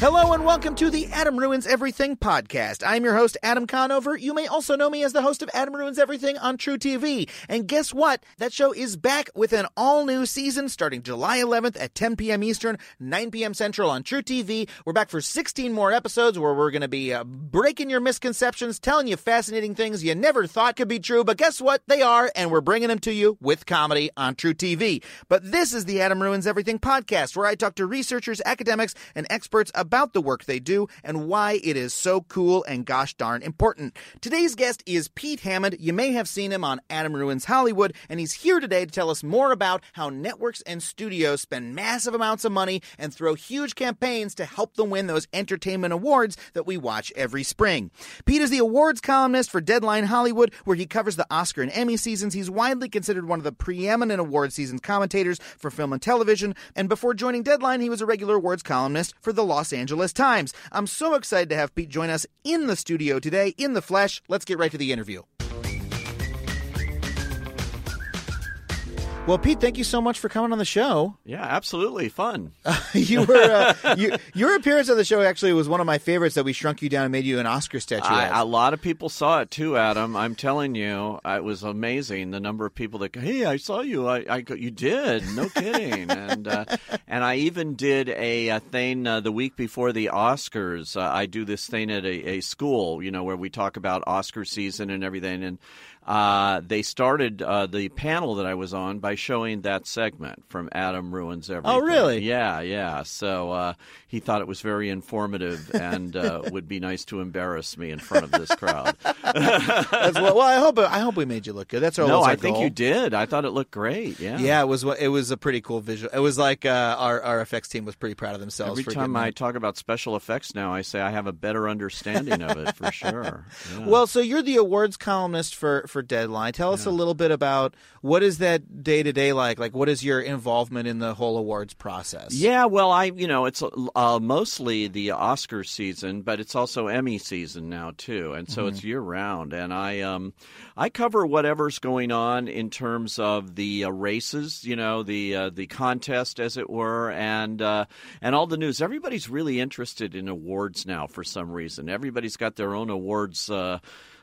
Hello and welcome to the Adam Ruins Everything podcast. I'm your host, Adam Conover. You may also know me as the host of Adam Ruins Everything on truTV. And guess what? That show is back with an all new season starting July 11th at 10 p.m. Eastern, 9 p.m. Central on truTV. We're back for 16 more episodes where we're going to be uh, breaking your misconceptions, telling you fascinating things you never thought could be true. But guess what? They are, and we're bringing them to you with comedy on truTV. But this is the Adam Ruins Everything podcast where I talk to researchers, academics, and experts about about the work they do and why it is so cool and gosh darn important. Today's guest is Pete Hammond. You may have seen him on Adam Ruins Hollywood, and he's here today to tell us more about how networks and studios spend massive amounts of money and throw huge campaigns to help them win those entertainment awards that we watch every spring. Pete is the awards columnist for Deadline Hollywood, where he covers the Oscar and Emmy seasons. He's widely considered one of the preeminent award season commentators for film and television, and before joining Deadline, he was a regular awards columnist for the Los Angeles Angeles Times. I'm so excited to have Pete join us in the studio today, in the flesh. Let's get right to the interview. Well, Pete, thank you so much for coming on the show. Yeah, absolutely fun. Uh, you were uh, you, your appearance on the show actually was one of my favorites. That we shrunk you down and made you an Oscar statue. I, a lot of people saw it too, Adam. I'm telling you, it was amazing the number of people that hey, I saw you. I, I you did, no kidding. and uh, and I even did a, a thing uh, the week before the Oscars. Uh, I do this thing at a, a school, you know, where we talk about Oscar season and everything, and uh, they started uh, the panel that I was on by showing that segment from Adam Ruins Everything. Oh, really? Yeah, yeah. So uh, he thought it was very informative and uh, would be nice to embarrass me in front of this crowd. well, well, I hope I hope we made you look good. That's our no, I think you did. I thought it looked great. Yeah, yeah. It was it was a pretty cool visual. It was like uh, our our effects team was pretty proud of themselves. Every time I talk about special effects now, I say I have a better understanding of it for sure. Yeah. Well, so you're the awards columnist for for Deadline. Tell us yeah. a little bit about what is that day to day like. Like, what is your involvement in the whole awards process? Yeah, well, I you know it's uh, mostly the Oscar season, but it's also Emmy season now too, and so mm-hmm. it's year round. And I um I cover whatever's going on in terms of the uh, races, you know, the uh, the contest as it were, and uh, and all the news. Everybody's really interested in awards now for some reason. Everybody's got their own awards uh,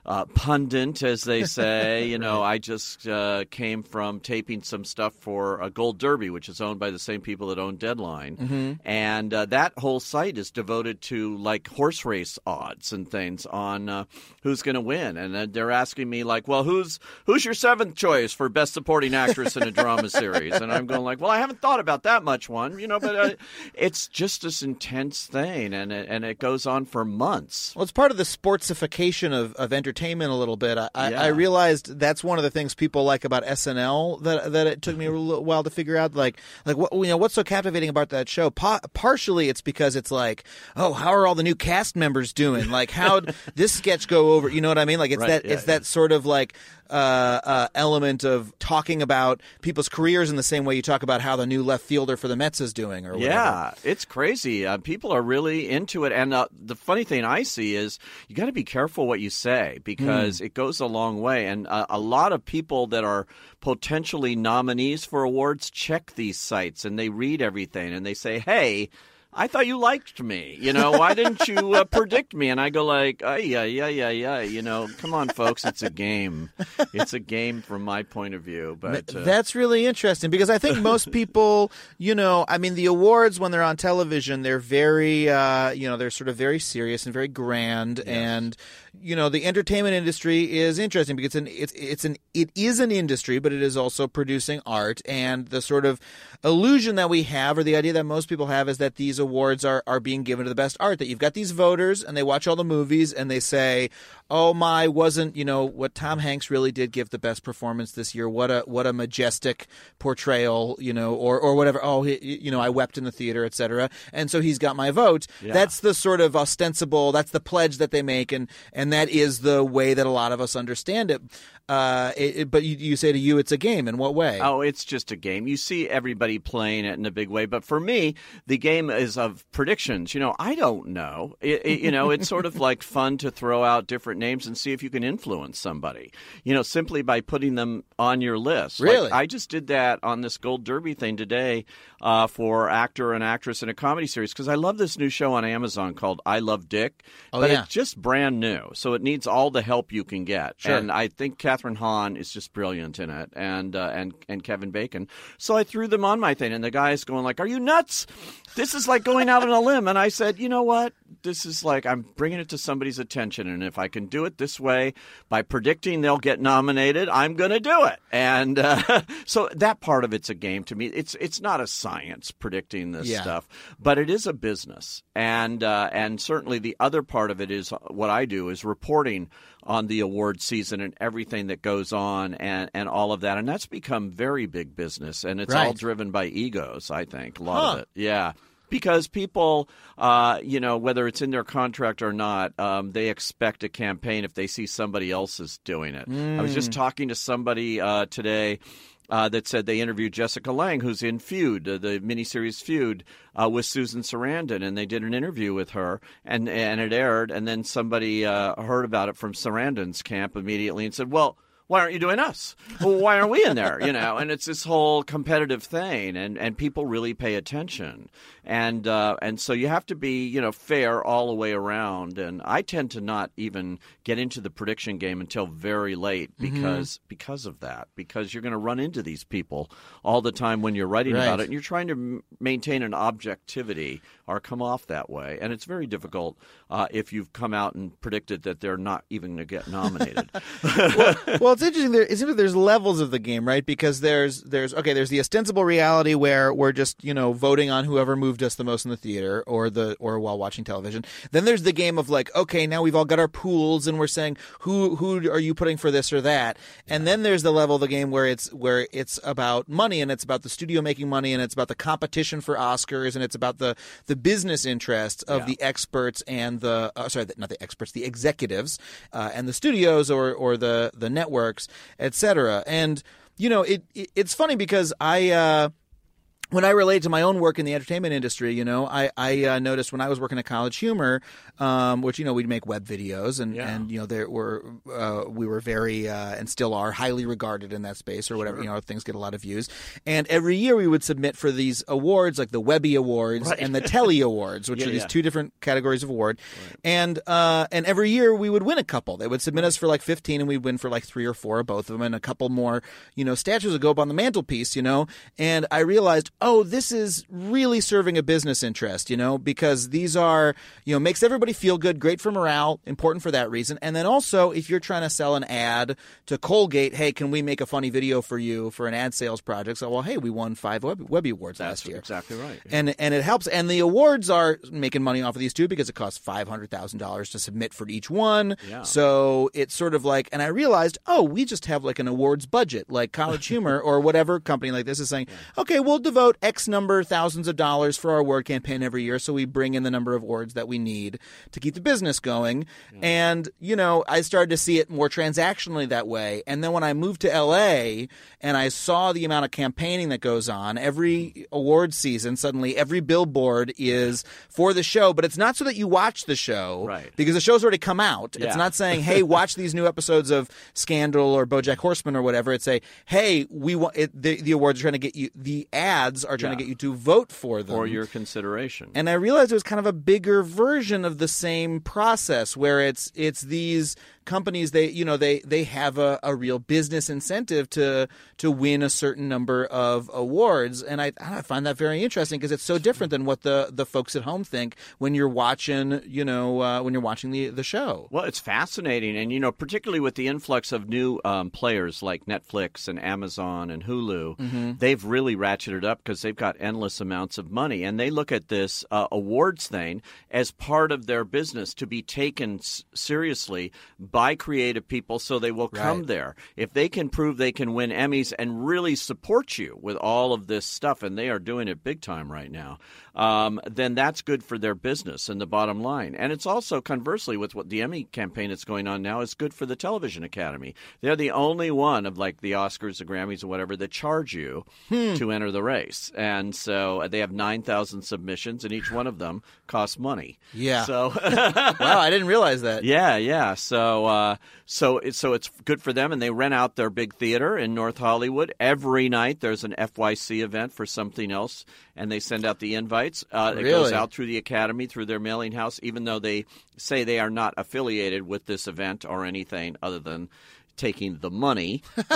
uh, pundit, as they say. you know, I just uh, came from taping some stuff for a Gold Derby, which is owned by the same people that own Deadline, mm-hmm. and uh, that whole site is devoted to like horse race odds and things on uh, who's going to win. And they're asking me like, "Well, who's who's your seventh choice for best supporting actress in a drama series?" And I'm going like, "Well, I haven't thought about that much one, you know, but uh, it's just this intense thing, and it, and it goes on for months." Well, it's part of the sportsification of of entertainment entertainment a little bit. I, yeah. I, realized that's one of the things people like about SNL that that it took me a little while to figure out. Like, like what you know, what's so captivating about that show? Pa- partially, it's because it's like, oh, how are all the new cast members doing? Like, how this sketch go over? You know what I mean? Like, it's right, that yeah, it's yeah. that sort of like uh, uh, element of talking about people's careers in the same way you talk about how the new left fielder for the Mets is doing, or whatever. yeah, it's crazy. Uh, people are really into it, and uh, the funny thing I see is you got to be careful what you say because mm. it goes a long way, and uh, a lot of people that are potentially nominees for awards check these sites and they read everything and they say, "Hey." I thought you liked me. You know, why didn't you uh, predict me? And I go like, oh, yeah, yeah, yeah, yeah. You know, come on, folks, it's a game. It's a game from my point of view. But uh... that's really interesting because I think most people, you know, I mean, the awards when they're on television, they're very, uh, you know, they're sort of very serious and very grand yes. and you know the entertainment industry is interesting because it's an it's it's an it is an industry but it is also producing art and the sort of illusion that we have or the idea that most people have is that these awards are are being given to the best art that you've got these voters and they watch all the movies and they say oh my, wasn't you know what Tom Hanks really did give the best performance this year? What a what a majestic portrayal, you know, or or whatever. Oh, he, you know, I wept in the theater, etc. And so he's got my vote. Yeah. That's the sort of ostensible. That's the pledge that they make, and and that is the way that a lot of us understand it. Uh, it, it- but you, you say to you, it's a game. In what way? Oh, it's just a game. You see everybody playing it in a big way, but for me, the game is of predictions. You know, I don't know. It, you know, it's sort of like fun to throw out different names and see if you can influence somebody. You know, simply by putting them on your list. Like, Really? I just did that on this Gold Derby thing today uh, for actor and actress in a comedy series because I love this new show on Amazon called I Love Dick. Oh, but yeah. it's just brand new, so it needs all the help you can get. Sure. And I think Kathryn Hahn is just brilliant in it, and uh, and and Kevin Bacon. So I threw them on my thing, and the guy's going like, "Are you nuts? This is like going out on a limb." And I said, "You know what? This is like I'm bringing it to somebody's attention, and if I can do it this way by predicting they'll get nominated, I'm going to do it." And uh, so that part of it's a game to me. It's it's not a science predicting this Yeah. stuff, but it is a business, and uh, and certainly the other part of it is what I do is reporting on the award season and everything that goes on and, and all of that. And that's become very big business. And it's all driven by egos, I think, a lot Huh. of it. Yeah. Because people, uh, you know, whether it's in their contract or not, um, they expect a campaign if they see somebody else is doing it. I was just talking to somebody uh, today uh, that said they interviewed Jessica Lange, who's in Feud, uh, the miniseries Feud, uh, with Susan Sarandon, and they did an interview with her, and and it aired, and then somebody uh, heard about it from Sarandon's camp immediately and said, "Well." Why aren't you doing us? Well, why aren't we in there? You know, and it's this whole competitive thing, and, and people really pay attention, and uh, and so you have to be you know fair all the way around. And I tend to not even get into the prediction game until very late Mm-hmm. because because of that because you're going to run into these people all the time when you're writing about it and you're trying to m- maintain an objectivity or come off that way and it's very difficult uh, if you've come out and predicted that they're not even going to get nominated well, it's interesting. There, interesting. There's levels of the game, right? Because there's there's okay. There's the ostensible reality where we're just you know voting on whoever moved us the most in the theater or the or while watching television. Then there's the game of like, okay, now we've all got our pools and we're saying who who are you putting for this or that. And then there's the level of the game where it's where it's about money and it's about the studio making money and it's about the competition for Oscars and it's about the the business interests of Yeah. the experts and the uh, sorry not the experts the executives uh, and the studios or or the the networks etc and you know it, it it's funny because i uh when I relate to my own work in the entertainment industry, you know, I, I uh, noticed when I was working at College Humor, um, which you know we'd make web videos, and, Yeah. and you know there were uh, we were very uh, and still are highly regarded in that space or whatever. You know, things get a lot of views, and every year we would submit for these awards like the Webby Awards Right. and the Telly Awards, which Yeah, are these yeah. two different categories of award, and uh, and every year we would win a couple. They would submit us for like fifteen, and we'd win for like three or four of both of them, and a couple more, you know, statues would go up on the mantelpiece, you know. And I realized, oh, this is really serving a business interest, you know, because these are, you know, makes everybody feel good, great for morale, important for that reason, and then also if you're trying to sell an ad to Colgate, hey, can we make a funny video for you for an ad sales project? So, well, hey, we won five Web- Webby Awards that's last year exactly right and and it helps. And the awards are making money off of these too because it costs five hundred thousand dollars to submit for each one. Yeah. So it's sort of like, and I realized, oh, we just have like an awards budget, like College Humor or whatever company like this is saying, okay, we'll devote X number thousands of dollars for our award campaign every year, so we bring in the number of awards that we need to keep the business going. Mm. And you know, I started to see it more transactionally that way. And then when I moved to LA and I saw the amount of campaigning that goes on every award season, suddenly every billboard is for the show, but it's not so that you watch the show, Right. Because the show's already come out. Yeah. It's not saying, "Hey, watch these new episodes of Scandal or BoJack Horseman or whatever." It's a, "Hey, we want it, the the awards are trying to get you. The ads are trying to get you to vote for them. For your consideration. And I realized it was kind of a bigger version of the same process where it's it's these companies they you know they they have a, a real business incentive to to win a certain number of awards. And I, I find that very interesting because it's so different than what the the folks at home think when you're watching you know uh, when you're watching the the show. Well, it's fascinating, and you know, particularly with the influx of new um, players like Netflix and Amazon and Hulu, they've really ratcheted up because they've got endless amounts of money, and they look at this uh, awards thing as part of their business to be taken s- seriously by creative people, so they will come Right. there. If they can prove they can win Emmys and really support you with all of this stuff, and they are doing it big time right now, um, then that's good for their business and the bottom line. And it's also conversely with what the Emmy campaign that's going on now is good for the Television Academy. They're the only one of like the Oscars, the Grammys, or whatever that charge you Hmm. to enter the race, and so uh, they have nine thousand submissions, and each one of them costs money. Yeah. So. wow, I didn't realize that. Yeah, yeah. So, uh, so it's so it's good for them, and they rent out their big theater in North Hollywood every night. There's an FYC event for something else, and they send out the invites. Uh, It goes out through the academy through their mailing house, even though they say they are not affiliated with this event or anything other than taking the money.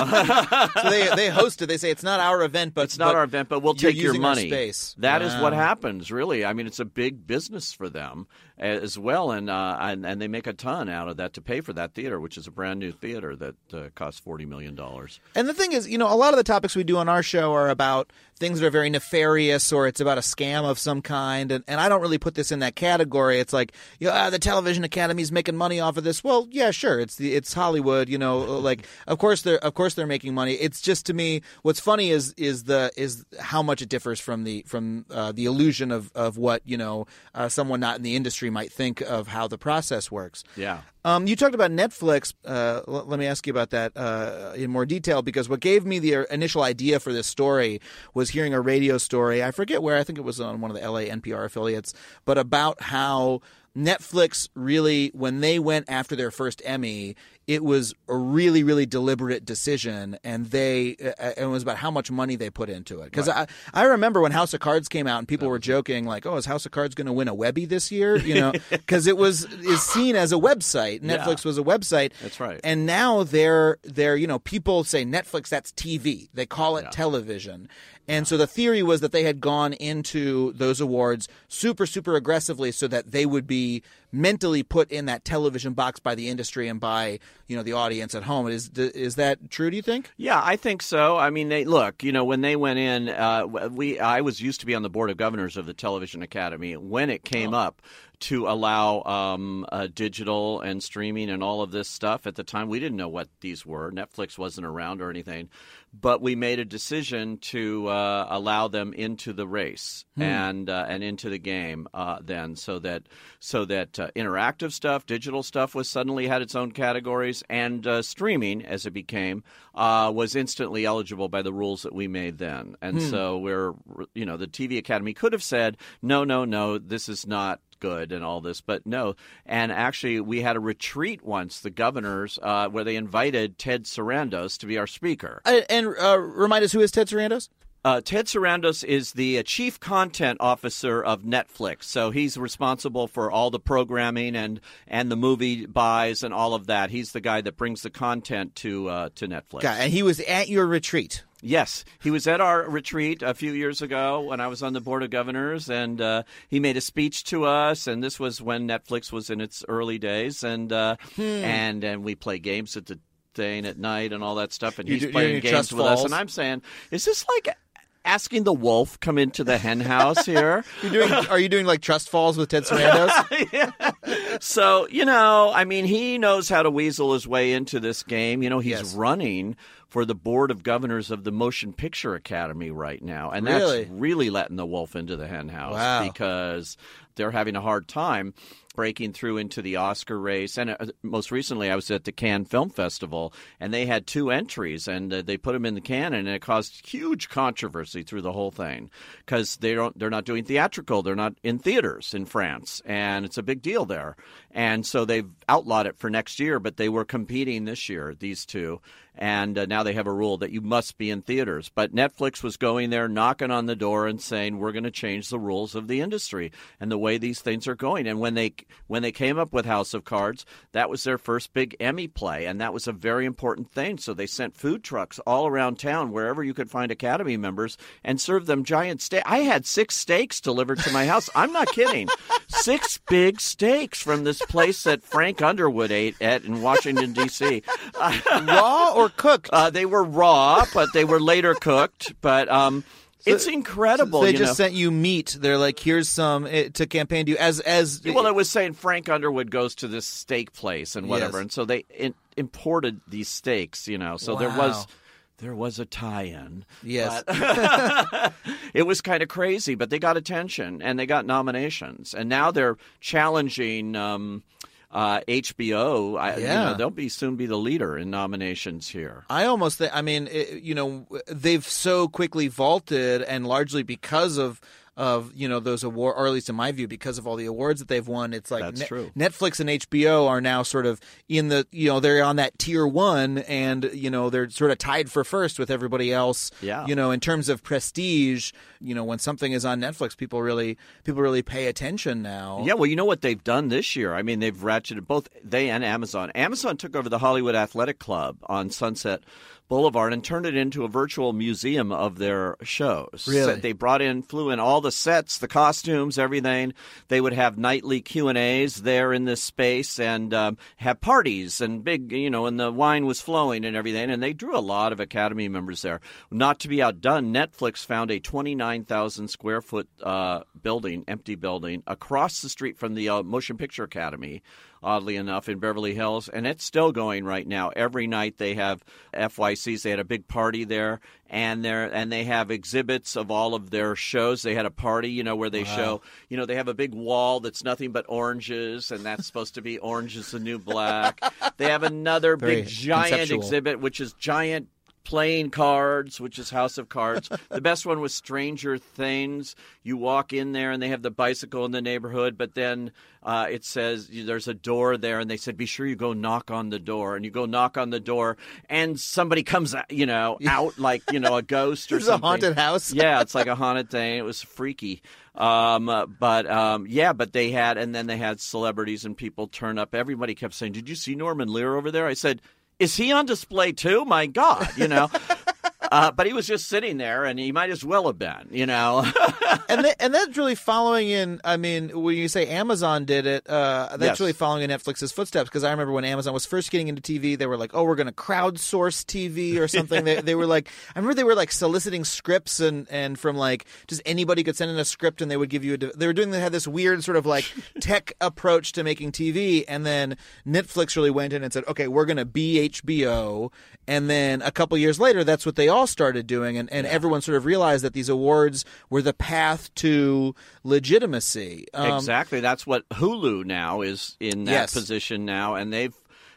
So they they host it. They say it's not our event, but It's not but our event, but we'll take your money. space. That is what happens, really. I mean, it's a big business for them as well, and uh, and, and they make a ton out of that to pay for that theater, which is a brand new theater that uh, costs forty million dollars. And the thing is, you know, a lot of the topics we do on our show are about things that are very nefarious or it's about a scam of some kind. And, and I don't really put this in that category. It's like, you know, ah, the television academy's making money off of this. Well, yeah, sure. It's the, it's Hollywood, you know, like, of course they're, of course they're making money. It's just to me, what's funny is, is the, is how much it differs from the, from uh, the illusion of, of what, you know, uh, someone not in the industry might think of how the process works. Yeah. Um, you talked about Netflix. Uh, l- let me ask you about that uh, in more detail because what gave me the uh, initial idea for this story was hearing a radio story. I forget where. I think it was on one of the LA NPR affiliates, but about how Netflix really, when they went after their first Emmy, it was a really, really deliberate decision, and they uh, it was about how much money they put into it. Because I, I remember when House of Cards came out, and people were joking like, "Oh, is House of Cards going to win a Webby this year?" You know, because it was is seen as a website. Netflix was a website. That's right. And now they're they're you know people say Netflix that's TV. They call it television. And so the theory was that they had gone into those awards super super aggressively so that they would be mentally put in that television box by the industry and by you know the audience at home. Is is that true? Do you think? Yeah, I think so. I mean, they look. You know, when they went in, uh, we I was used to be on the board of governors of the Television Academy when it came up to allow um, uh, digital and streaming and all of this stuff. At the time, we didn't know what these were. Netflix wasn't around or anything, but we made a decision to uh, allow them into the race and uh, and into the game uh, then, so that so that uh, interactive stuff, digital stuff, was suddenly had its own categories, and uh, streaming, as it became, uh, was instantly eligible by the rules that we made then. And so we're you know the TV Academy could have said no, no, no, this is not good and all this, but no. And actually, we had a retreat once, the governors, uh, where they invited Ted Sarandos to be our speaker. Uh, and uh, remind us who is Ted Sarandos? Uh, Ted Sarandos is the uh, chief content officer of Netflix, so he's responsible for all the programming and and the movie buys and all of that. He's the guy that brings the content to uh, to Netflix. Guy, and he was at your retreat. Yes, he was at our retreat a few years ago when I was on the board of governors, and uh, he made a speech to us. And this was when Netflix was in its early days, and uh, Hmm. and and we play games at the thing at night and all that stuff. And You he's do- playing games with us, and I'm saying, is this like? Asking the wolf come into the hen house here. You're doing, are you doing like Trust Falls with Ted Sarandos? So, you know, I mean, he knows how to weasel his way into this game. You know, he's Yes. running for the board of governors of the Motion Picture Academy right now. And Really? that's really letting the wolf into the hen house Wow. because they're having a hard time breaking through into the Oscar race. And uh, most recently, I was at the Cannes Film Festival, and they had two entries, and uh, they put them in the can, and it caused huge controversy through the whole thing because they don't they're not doing theatrical, they're not in theaters in France, and it's a big deal there. And so they've outlawed it for next year, but they were competing this year, these two. And uh, now they have a rule that you must be in theaters. But Netflix was going there, knocking on the door, and saying, "We're going to change the rules of the industry and the way these things are going." And when they when they came up with House of Cards, that was their first big Emmy play, and that was a very important thing. So they sent food trucks all around town, wherever you could find Academy members, and served them giant steak. I had six steaks delivered to my house. I'm not kidding. Six big steaks from this place that Frank Underwood ate at in Washington D.C. Raw or cooked? Uh, they were raw, but they were later cooked. But um, it's incredible. So they just know. sent you meat. They're like, here's some eh, to campaign to you as as. Well, it was saying Frank Underwood goes to this steak place and whatever, Yes. and so they in, imported these steaks. You know, so there was there was a tie-in. Yes. it was kind of crazy, but they got attention and they got nominations, and now they're challenging. Um, uh, HBO, I, you Yeah. know, they'll be soon be the leader in nominations here. I almost think. I mean, it, you know, they've so quickly vaulted, and largely because of of you know those award, or at least in my view, because of all the awards that they've won. It's like That's true. Netflix and HBO are now sort of in the you know they're on that tier one, and you know they're sort of tied for first with everybody else. Yeah. You know, in terms of prestige, you know, when something is on Netflix, people really people really pay attention now. Yeah, well, you know what they've done this year? I mean, they've ratcheted both they and Amazon. Amazon took over the Hollywood Athletic Club on Sunset Boulevard and turned it into a virtual museum of their shows. Really? So they brought in, flew in all the sets, the costumes, everything. They would have nightly Q and A's there in this space and um, have parties and big, you know, and the wine was flowing and everything. And they drew a lot of Academy members there. Not to be outdone, Netflix found a twenty-nine thousand square foot uh, building, empty building, across the street from the uh, Motion Picture Academy oddly enough, in Beverly Hills, and it's still going right now. Every night they have FYCs. They had a big party there, and they and they have exhibits of all of their shows. They had a party, you know, where they show, you know, they have a big wall that's nothing but oranges, and that's supposed to be orange is the new black. They have another Very big giant conceptual. exhibit, which is giant playing cards, which is House of Cards. the best one was Stranger Things. You walk in there and they have the bicycle in the neighborhood, but then uh, it says there's a door there, and they said be sure you go knock on the door, and you go knock on the door, and somebody comes, out, you know, out like you know a ghost or It's a something. haunted house. yeah, it's like a haunted thing. It was freaky. Um, uh, but um, yeah, but they had, and then they had celebrities and people turn up. Everybody kept saying, "Did you see Norman Lear over there?" I said, "Is he on display too?" My God, you know. Uh, but he was just sitting there, and he might as well have been, you know. and that, and that's really following in. I mean, when you say Amazon did it, uh, that's Yes. really following in Netflix's footsteps. Because I remember when Amazon was first getting into TV, they were like, "Oh, we're going to crowdsource TV or something." they, they were like, I remember they were like soliciting scripts and and from like just anybody could send in a script and they would give you a. They were doing they had this weird sort of like tech approach to making TV, and then Netflix really went in and said, "Okay, we're going to be HBO." And then a couple years later, that's what they all started doing, and, and everyone sort of realized that these awards were the path to legitimacy. Um, exactly. That's what Hulu now is in that Yes. position now, and they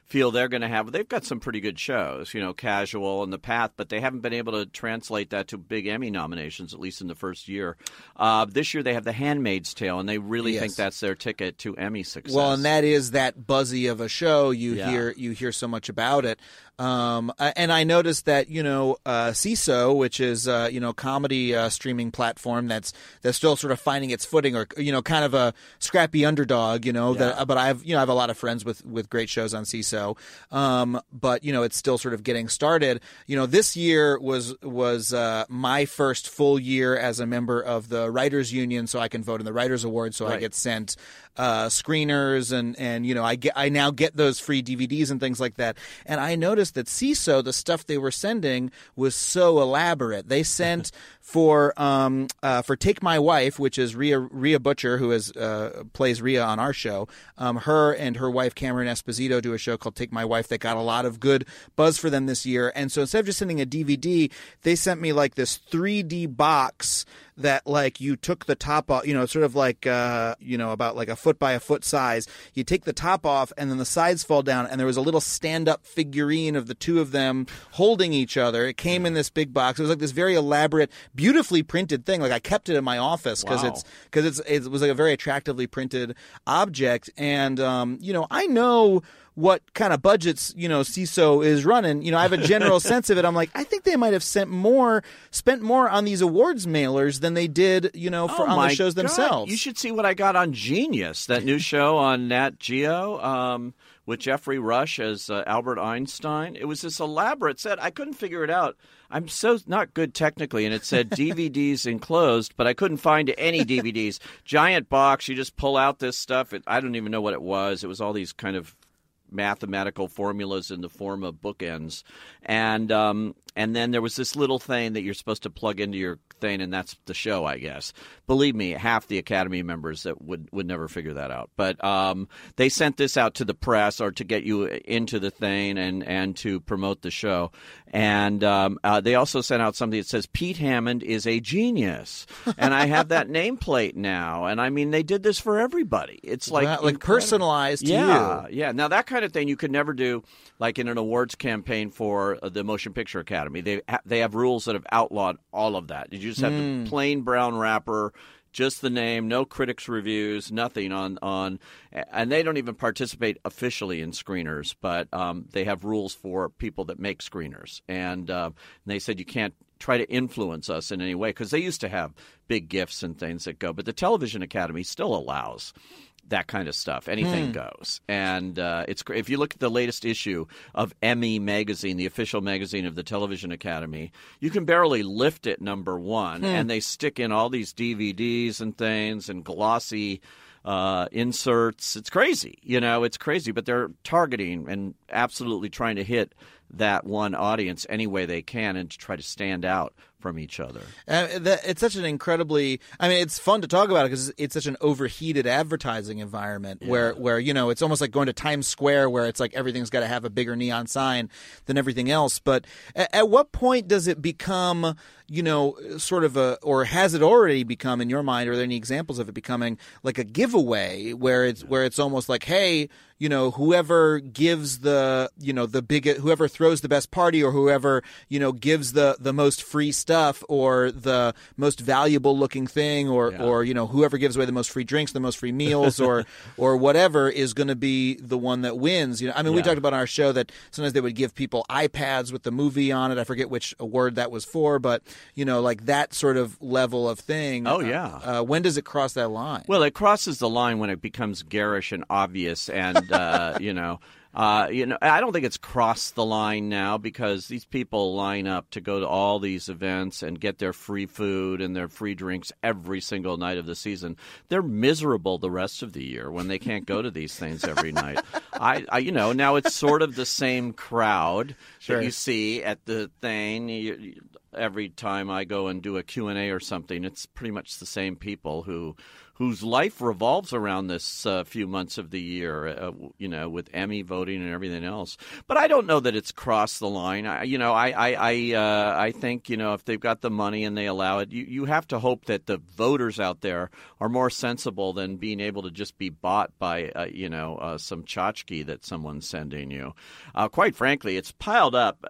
feel they're going to have. They've got some pretty good shows, you know, Casual and The Path, but they haven't been able to translate that to big Emmy nominations, at least in the first year. Uh, this year they have The Handmaid's Tale, and they really Yes. think that's their ticket to Emmy success. Well, and that is that buzzy of a show. You Yeah. hear you hear so much about it. Um, and I noticed that you know uh, Seeso, which is uh, you know comedy uh, streaming platform that's that's still sort of finding its footing, or you know kind of a scrappy underdog. You know that, but I've you know I have a lot of friends with with great shows on Seeso. Um, but you know it's still sort of getting started. You know this year was was uh, my first full year as a member of the Writers Union, so I can vote in the Writers Award. So I get sent uh, screeners and and you know I get I now get those free DVDs and things like that. And I noticed that Seeso, the stuff they were sending was so elaborate. They sent for um uh, for Take My Wife, which is Ria Rhea Butcher, who is uh, plays Ria on our show. Um, her and her wife Cameron Esposito do a show called Take My Wife that got a lot of good buzz for them this year. And so instead of just sending a DVD, they sent me like this 3D box that like you took the top off, you know, sort of like uh, you know, about like a foot by a foot size. You take the top off and then the sides fall down and there was a little stand up figurine of the two of them holding each other. It came in this big box. It was like this very elaborate, beautifully printed thing. Like I kept it in my office because Wow. it's because it's it was like a very attractively printed object and um, you know, I know what kind of budgets you know Seeso is running. You know, I have a general sense of it. I'm like, I think they might have sent more, spent more on these awards mailers than they did, you know, for Oh on the shows God. themselves. You should see what I got on Genius, that new show on Nat Geo um, with Geoffrey Rush as uh, Albert Einstein. It was this elaborate set. I couldn't figure it out. I'm so not good technically, and it said DVDs enclosed, but I couldn't find any DVDs. Giant box. You just pull out this stuff. It, I don't even know what it was. It was all these kind of mathematical formulas in the form of bookends, and um, and then there was this little thing that you're supposed to plug into your thing, and that's the show, I guess. Believe me, half the Academy members that would would never figure that out. But um, they sent this out to the press or to get you into the thing and and to promote the show. And um, uh, they also sent out something that says Pete Hammond is a genius, and I have that nameplate now. And I mean, they did this for everybody. It's like Wow, like personalized to yeah, you. Yeah, Now that kind of thing you could never do, like in an awards campaign for uh, the Motion Picture Academy. They ha- they have rules that have outlawed all of that. You just have Hmm. the plain brown wrapper. Just the name, no critics reviews, nothing on on, and they don't even participate officially in screeners, but um, they have rules for people that make screeners, and, uh, and they said you can't try to influence us in any way because they used to have big gifts and things that go, but the Television Academy still allows that kind of stuff. Anything goes, and uh, it's if you look at the latest issue of Emmy magazine, the official magazine of the Television Academy, you can barely lift it number one, and they stick in all these DVDs and things and glossy. Uh, inserts. It's crazy, you know. It's crazy, but they're targeting and absolutely trying to hit that one audience any way they can, and to try to stand out from each other. Uh, that, it's such an incredibly. I mean, it's fun to talk about it because it's such an overheated advertising environment where, where you know, it's almost like going to Times Square, where it's like everything's got to have a bigger neon sign than everything else. But at, at what point does it become, you know, sort of a, or has it already become, in your mind, are there any examples of it becoming like a giveaway where it's where it's almost like, hey, you know, whoever gives the, you know, the biggest, whoever throws the best party, or whoever, you know, gives the the most free stuff, or the most valuable looking thing, or Yeah. or you know, whoever gives away the most free drinks, the most free meals, or or whatever is going to be the one that wins. You know, I mean, we talked about on our show that sometimes they would give people iPads with the movie on it. I forget which award that was for, but you know, like that sort of level of thing. Oh, Uh, yeah. Uh, when does it cross that line? Well, it crosses the line when it becomes garish and obvious, and uh, you know, uh, you know, I don't think it's crossed the line now because these people line up to go to all these events and get their free food and their free drinks every single night of the season. They're miserable the rest of the year when they can't go to these things every night. I, I, you know, now it's sort of the same crowd Sure. that you see at the thing. You, you- every time I go and do a Q&A or something, it's pretty much the same people who whose life revolves around this uh, few months of the year, uh, you know, with Emmy voting and everything else. But I don't know that it's crossed the line. I, you know, I I I, uh, I think you know if they've got the money and they allow it, you you have to hope that the voters out there are more sensible than being able to just be bought by uh, you know uh, some tchotchke that someone's sending you. Uh, quite frankly, it's piled up.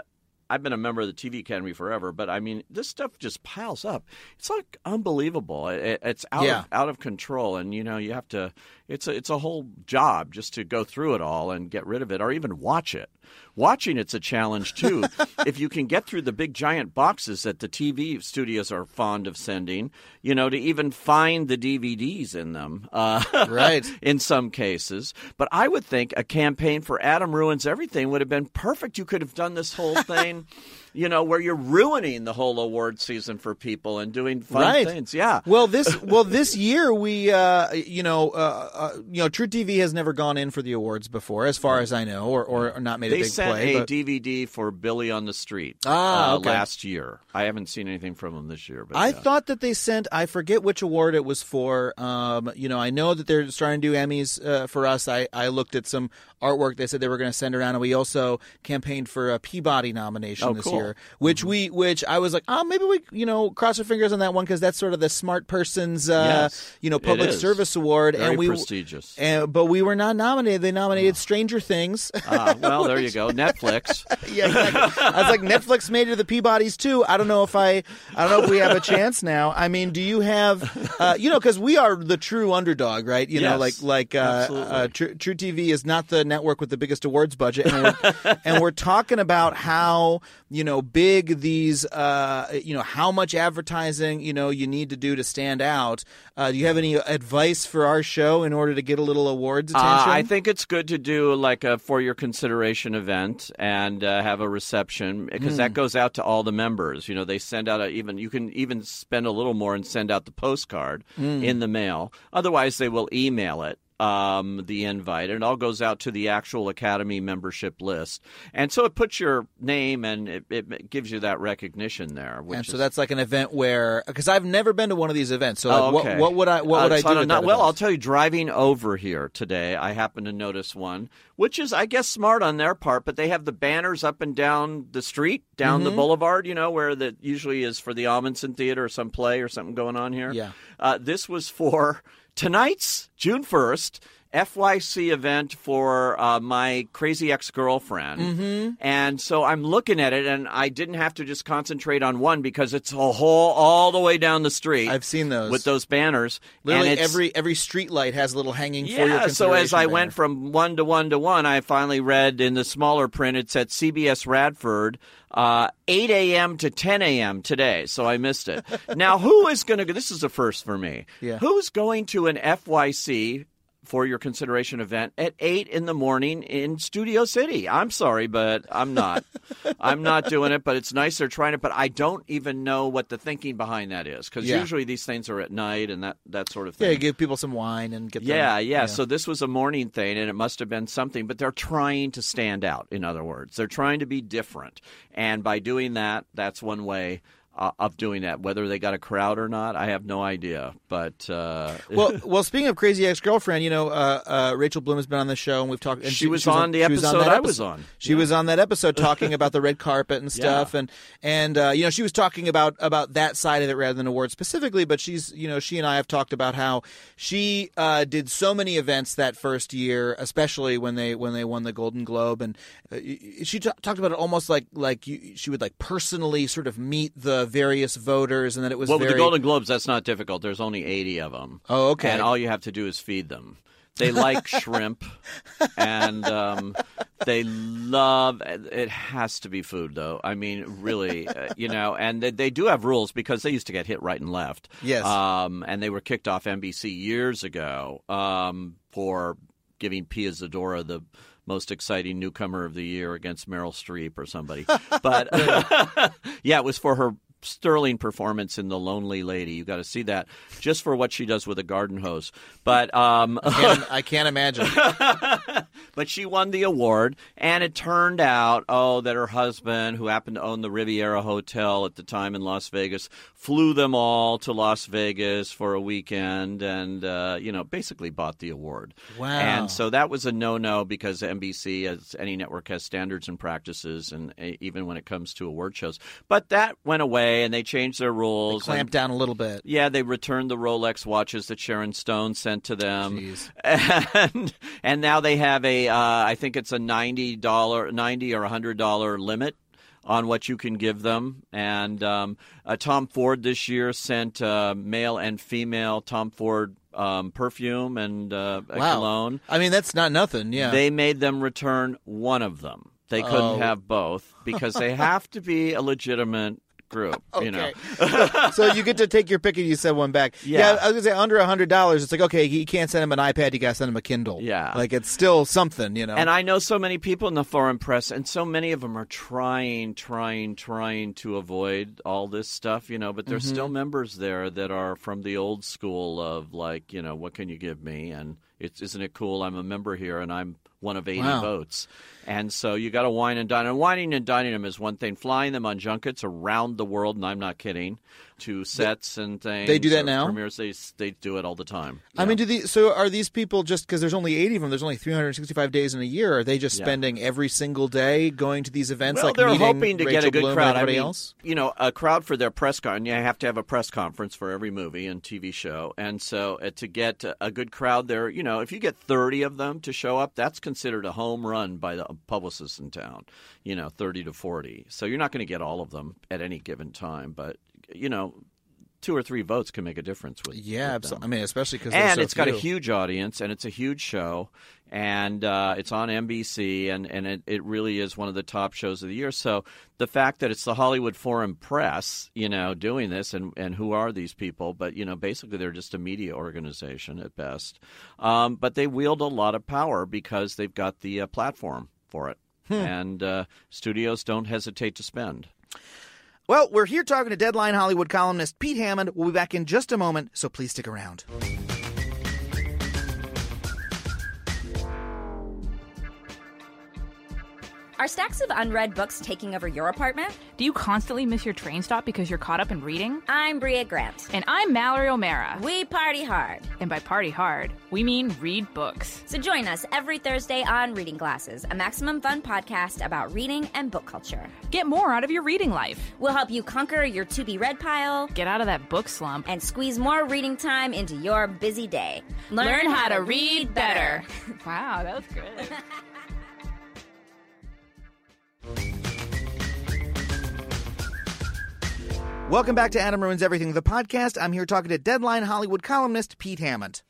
I've been a member of the TV Academy forever, but I mean, this stuff just piles up. It's like unbelievable. It, it's out Yeah. of out of control, and you know, you have to. It's a it's a whole job just to go through it all and get rid of it, or even watch it. Watching it's a challenge too. if you can get through the big giant boxes that the TV studios are fond of sending, you know, to even find the DVDs in them, uh, Right. in some cases. But I would think a campaign for Adam Ruins Everything would have been perfect. You could have done this whole thing, you know, where you're ruining the whole award season for people and doing fun Right. things. Yeah. Well, this well this year we uh, you know uh, uh, you know truTV has never gone in for the awards before, as far as I know, or, or not made a They big sent play. a but- DVD for Billy on the Street Ah, uh, okay. last year. I haven't seen anything from them this year. But I yeah. thought that they sent. I forget which award it was for. Um, you know, I know that they're starting to do Emmys uh, for us. I, I looked at some artwork they said they were going to send around, and we also campaigned for a Peabody nomination Oh, this cool. Mm-hmm. year, which we which I was like, oh, maybe we you know cross our fingers on that one because that's sort of the smart person's uh, Yes, you know public service award, Very and we prestigious. And, but we were not nominated. They nominated Stranger Things. Ah, well, there you go. Netflix. yeah, exactly. I was like, Netflix made it to the Peabodys too. I don't know if I, I don't know if we have a chance now. I mean, do you have, uh, you know, because we are the true underdog, right? You know, like like uh, uh, True, truTV is not the network with the biggest awards budget, and we're, and we're talking about how you know big these, uh, you know, how much advertising you know you need to do to stand out. Uh, do you have any advice for our show in order to get a little awards Uh, attention? I think it's good to do like a for your consideration event and uh, have a reception because Hmm. that goes out to all the members. You know, they send out a, even you can even spend a little more and send out the postcard Hmm. in the mail. Otherwise, they will email it um, the invite, and it all goes out to the actual Academy membership list. And so it puts your name and it, it gives you that recognition there. Which and so is- that's like an event where because I've never been to one of these events. So Oh, okay. what, what would I what would Uh, I so do? that well, I'll tell you, driving over here today, I happened to notice one, which is, I guess, smart on their part. But they have the banners up and down the street, down Mm-hmm. the boulevard. You know, where that usually is for the Ahmanson Theater or some play or something going on here. Yeah. Uh, this was for tonight's June first. FYC event for uh, my crazy ex girlfriend. Mm-hmm. And so I'm looking at it, and I didn't have to just concentrate on one because it's a whole all the way down the street. I've seen those. with those banners. Literally every every street light has a little hanging for your yeah. So as I banner. went from one to one to one, I finally read in the smaller print. It's at CBS Radford, uh, 8 a.m. to 10 a.m. today. So I missed it. now, who is going to? go This is a first for me. Yeah. Who's going to an FYC? For your consideration event at eight in the morning in Studio City. I'm sorry, but I'm not. I'm not doing it. But it's nice they're trying it. But I don't even know what the thinking behind that is because Yeah. usually these things are at night and that that sort of thing. Yeah, give people some wine and get them, Yeah, yeah, So this was a morning thing, and it must have been something. But they're trying to stand out. In other words, they're trying to be different, and by doing that, that's one way. Uh, of doing that, whether they got a crowd or not, I have no idea. But uh, well, well. Speaking of crazy ex-girlfriend, you know, uh, uh, Rachel Bloom has been on the show, and we've talked. And She was on the she was episode that I was on. She was on that episode talking about the red carpet and stuff, Yeah. and and uh, you know, she was talking about about that side of it rather than awards specifically. But she's, you know, she and I have talked about how she uh, did so many events that first year, especially when they when they won the Golden Globe, and uh, she t- talked about it almost like like you, she would like personally sort of meet the various voters, and that it was well, very with the Golden Globes, that's not difficult. There's only 80 of them. Oh, okay. And all you have to do is feed them. They like shrimp, and um, they love. It has to be food, though. I mean, really, uh, you know. And they, they do have rules because they used to get hit right and left. Yes. Um, and they were kicked off NBC years ago um, for giving Pia Zadora the most exciting newcomer of the year against Meryl Streep or somebody. But yeah, it was for her sterling performance in The Lonely Lady. You got to see that just for what she does with a garden hose. But um, Can't- I can't imagine. but she won the award, and it turned out, oh, that her husband, who happened to own the Riviera Hotel at the time in Las Vegas, flew them all to Las Vegas for a weekend, and uh, you know, basically bought the award. Wow. And so that was a no-no because NBC, as any network, has standards and practices, and even when it comes to award shows. But that went away, and they changed their rules. Clamp and- down a little bit. yeah, they returned the Rolex watches that Sharon Stone sent to them, Jeez. and and now they have a uh, I think it's a ninety dollar, ninety or hundred dollar limit on what you can give them. And um, uh, Tom Ford this year sent uh, male and female Tom Ford um, perfume and uh, a Wow. cologne. I mean, that's not nothing. Yeah. They made them return one of them. They couldn't Oh. have both because they have to be a legitimate group. You know. so you get to take your pick and you send one back. Yeah. I was gonna say under a hundred dollars. It's like okay, you can't send him an iPad. You gotta send him a Kindle. Yeah. like it's still something, you know. And I know so many people in the foreign press, and so many of them are trying, trying, trying to avoid all this stuff, you know. But there's still mm-hmm. members there that are from the old school of like, you know, what can you give me? And it's isn't it cool? I'm a member here, and I'm one of 80 Wow. votes. And so you got to wine and dine. And wining and dining them is one thing. Flying them on junkets around the world, and I'm not kidding, to sets and things. they do that now? Premieres, they they do it all the time. I Yeah. mean, do these? So are these people just because there's only eighty of them? There's only 365 days in a year. Are they just Yeah. spending every single day going to these events? Well, like they're hoping to Rachel get a good Bloom crowd. I everybody mean, else. you know, a crowd for their press con. You have to have a press conference for every movie and TV show, and so uh, to get a, good crowd there, you know, if you get thirty of them to show up, that's considered a home run by the publicists in town. You know, thirty to forty. So you're not going to get all of them at any given time, but you know. Two or three votes can make a difference with Yeah, with absolutely. I mean, especially because and so it's got a huge audience and it's a huge show and uh, it's on NBC and, and it, it really is one of the top shows of the year. So the fact that it's the Hollywood Foreign Press, you know, doing this and, and who are these people? But, you know, basically they're just a media organization at best. Um, but they wield a lot of power because they've got the uh, platform for it. And uh, studios don't hesitate to spend. Well, we're here talking to Deadline Hollywood columnist Pete Hammond. We'll be back in just a moment, so please stick around. Are stacks of unread books taking over your apartment? Do you constantly miss your train stop because you're caught up in reading? I'm Brea Grant. And I'm Mallory O'Meara. We party hard. And by party hard, we mean read books. So join us every Thursday on Reading Glasses, a maximum fun podcast about reading and book culture. Get more out of your reading life. We'll help you conquer your to be read pile, get out of that book slump, and squeeze more reading time into your busy day. Learn, Learn how, how, to read better. better. wow, that was good. Welcome back to Adam Ruins Everything, the podcast. I'm here talking to Deadline Hollywood columnist Pete Hammond.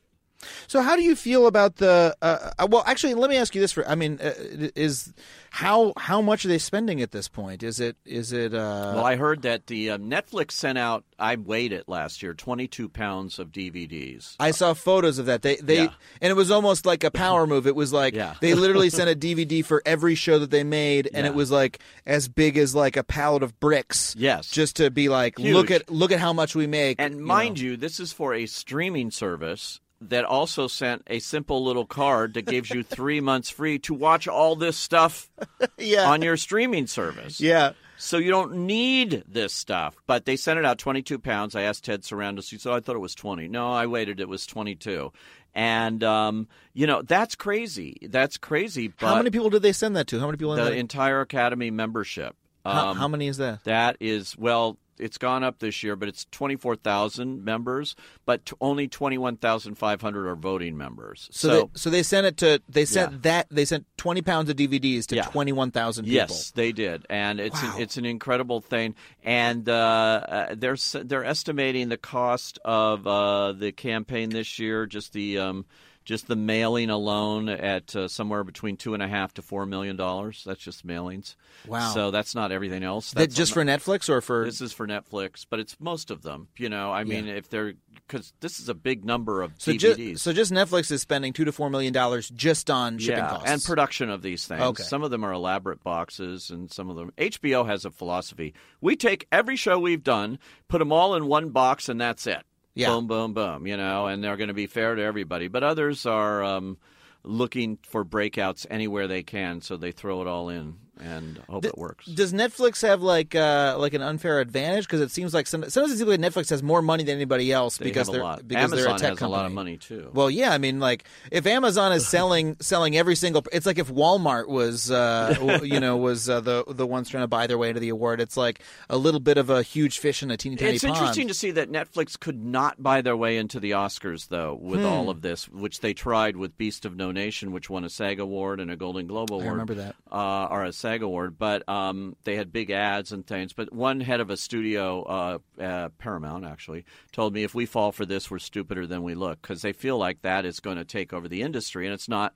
So, how do you feel about the? Uh, uh, well, actually, let me ask you this: for I mean, uh, is how how much are they spending at this point? Is it is it? Uh... Well, I heard that the uh, Netflix sent out. I weighed it last year, twenty two pounds of DVDs. I saw photos of that. They they yeah. and it was almost like a power move. It was like yeah. they literally sent a DVD for every show that they made, and yeah. it was like as big as like a pallet of bricks. Yes, just to be like, Huge. look at look at how much we make. And mind you, know. you, this is for a streaming service that also sent a simple little card that gives you three months free to watch all this stuff yeah. on your streaming service. Yeah. So you don't need this stuff. But they sent it out 22 pounds. I asked Ted Sarandos. He said, I thought it was 20. No, I waited. It was 22. And, um, you know, that's crazy. That's crazy. But How many people did they send that to? How many people? The entire Academy membership. How, um, how, many is that? That is well, it's gone up this year, but it's 24,000 members, but t- only 21,500 are voting members. So, so, they, so they sent it to they sent yeah. that they sent 20 pounds of DVDs to yeah. 21,000 people. Yes, they did, and it's wow. an, it's an incredible thing. And uh, uh, they're they're estimating the cost of uh, the campaign this year, just the um, just the mailing alone at uh, somewhere between two and a half to four million dollars. That's just mailings. Wow! So that's not everything else. That's that just not, for Netflix or for this is for Netflix, but it's most of them. You know, I mean, yeah. if they're because this is a big number of so DVDs. Just, so just Netflix is spending two to four million dollars just on shipping yeah, costs and production of these things. Okay. Some of them are elaborate boxes, and some of them. HBO has a philosophy: we take every show we've done, put them all in one box, and that's it. Yeah. Boom, boom, boom. You know, and they're going to be fair to everybody. But others are um, looking for breakouts anywhere they can, so they throw it all in and hope D- it works. Does Netflix have like uh, like an unfair advantage? Because it seems like some, sometimes it seems like Netflix has more money than anybody else they because they're because Amazon they're a tech has company. a lot of money too. Well, yeah, I mean, like if Amazon is selling selling every single, it's like if Walmart was uh, you know was uh, the the ones trying to buy their way into the award. It's like a little bit of a huge fish in a teeny tiny it's pond. It's interesting to see that Netflix could not buy their way into the Oscars though with hmm. all of this, which they tried with Beast of No Nation, which won a SAG award and a Golden Globe award. I remember that, uh, or a SAG award, but um, they had big ads and things. But one head of a studio, uh, uh, Paramount actually, told me if we fall for this, we're stupider than we look because they feel like that is going to take over the industry, and it's not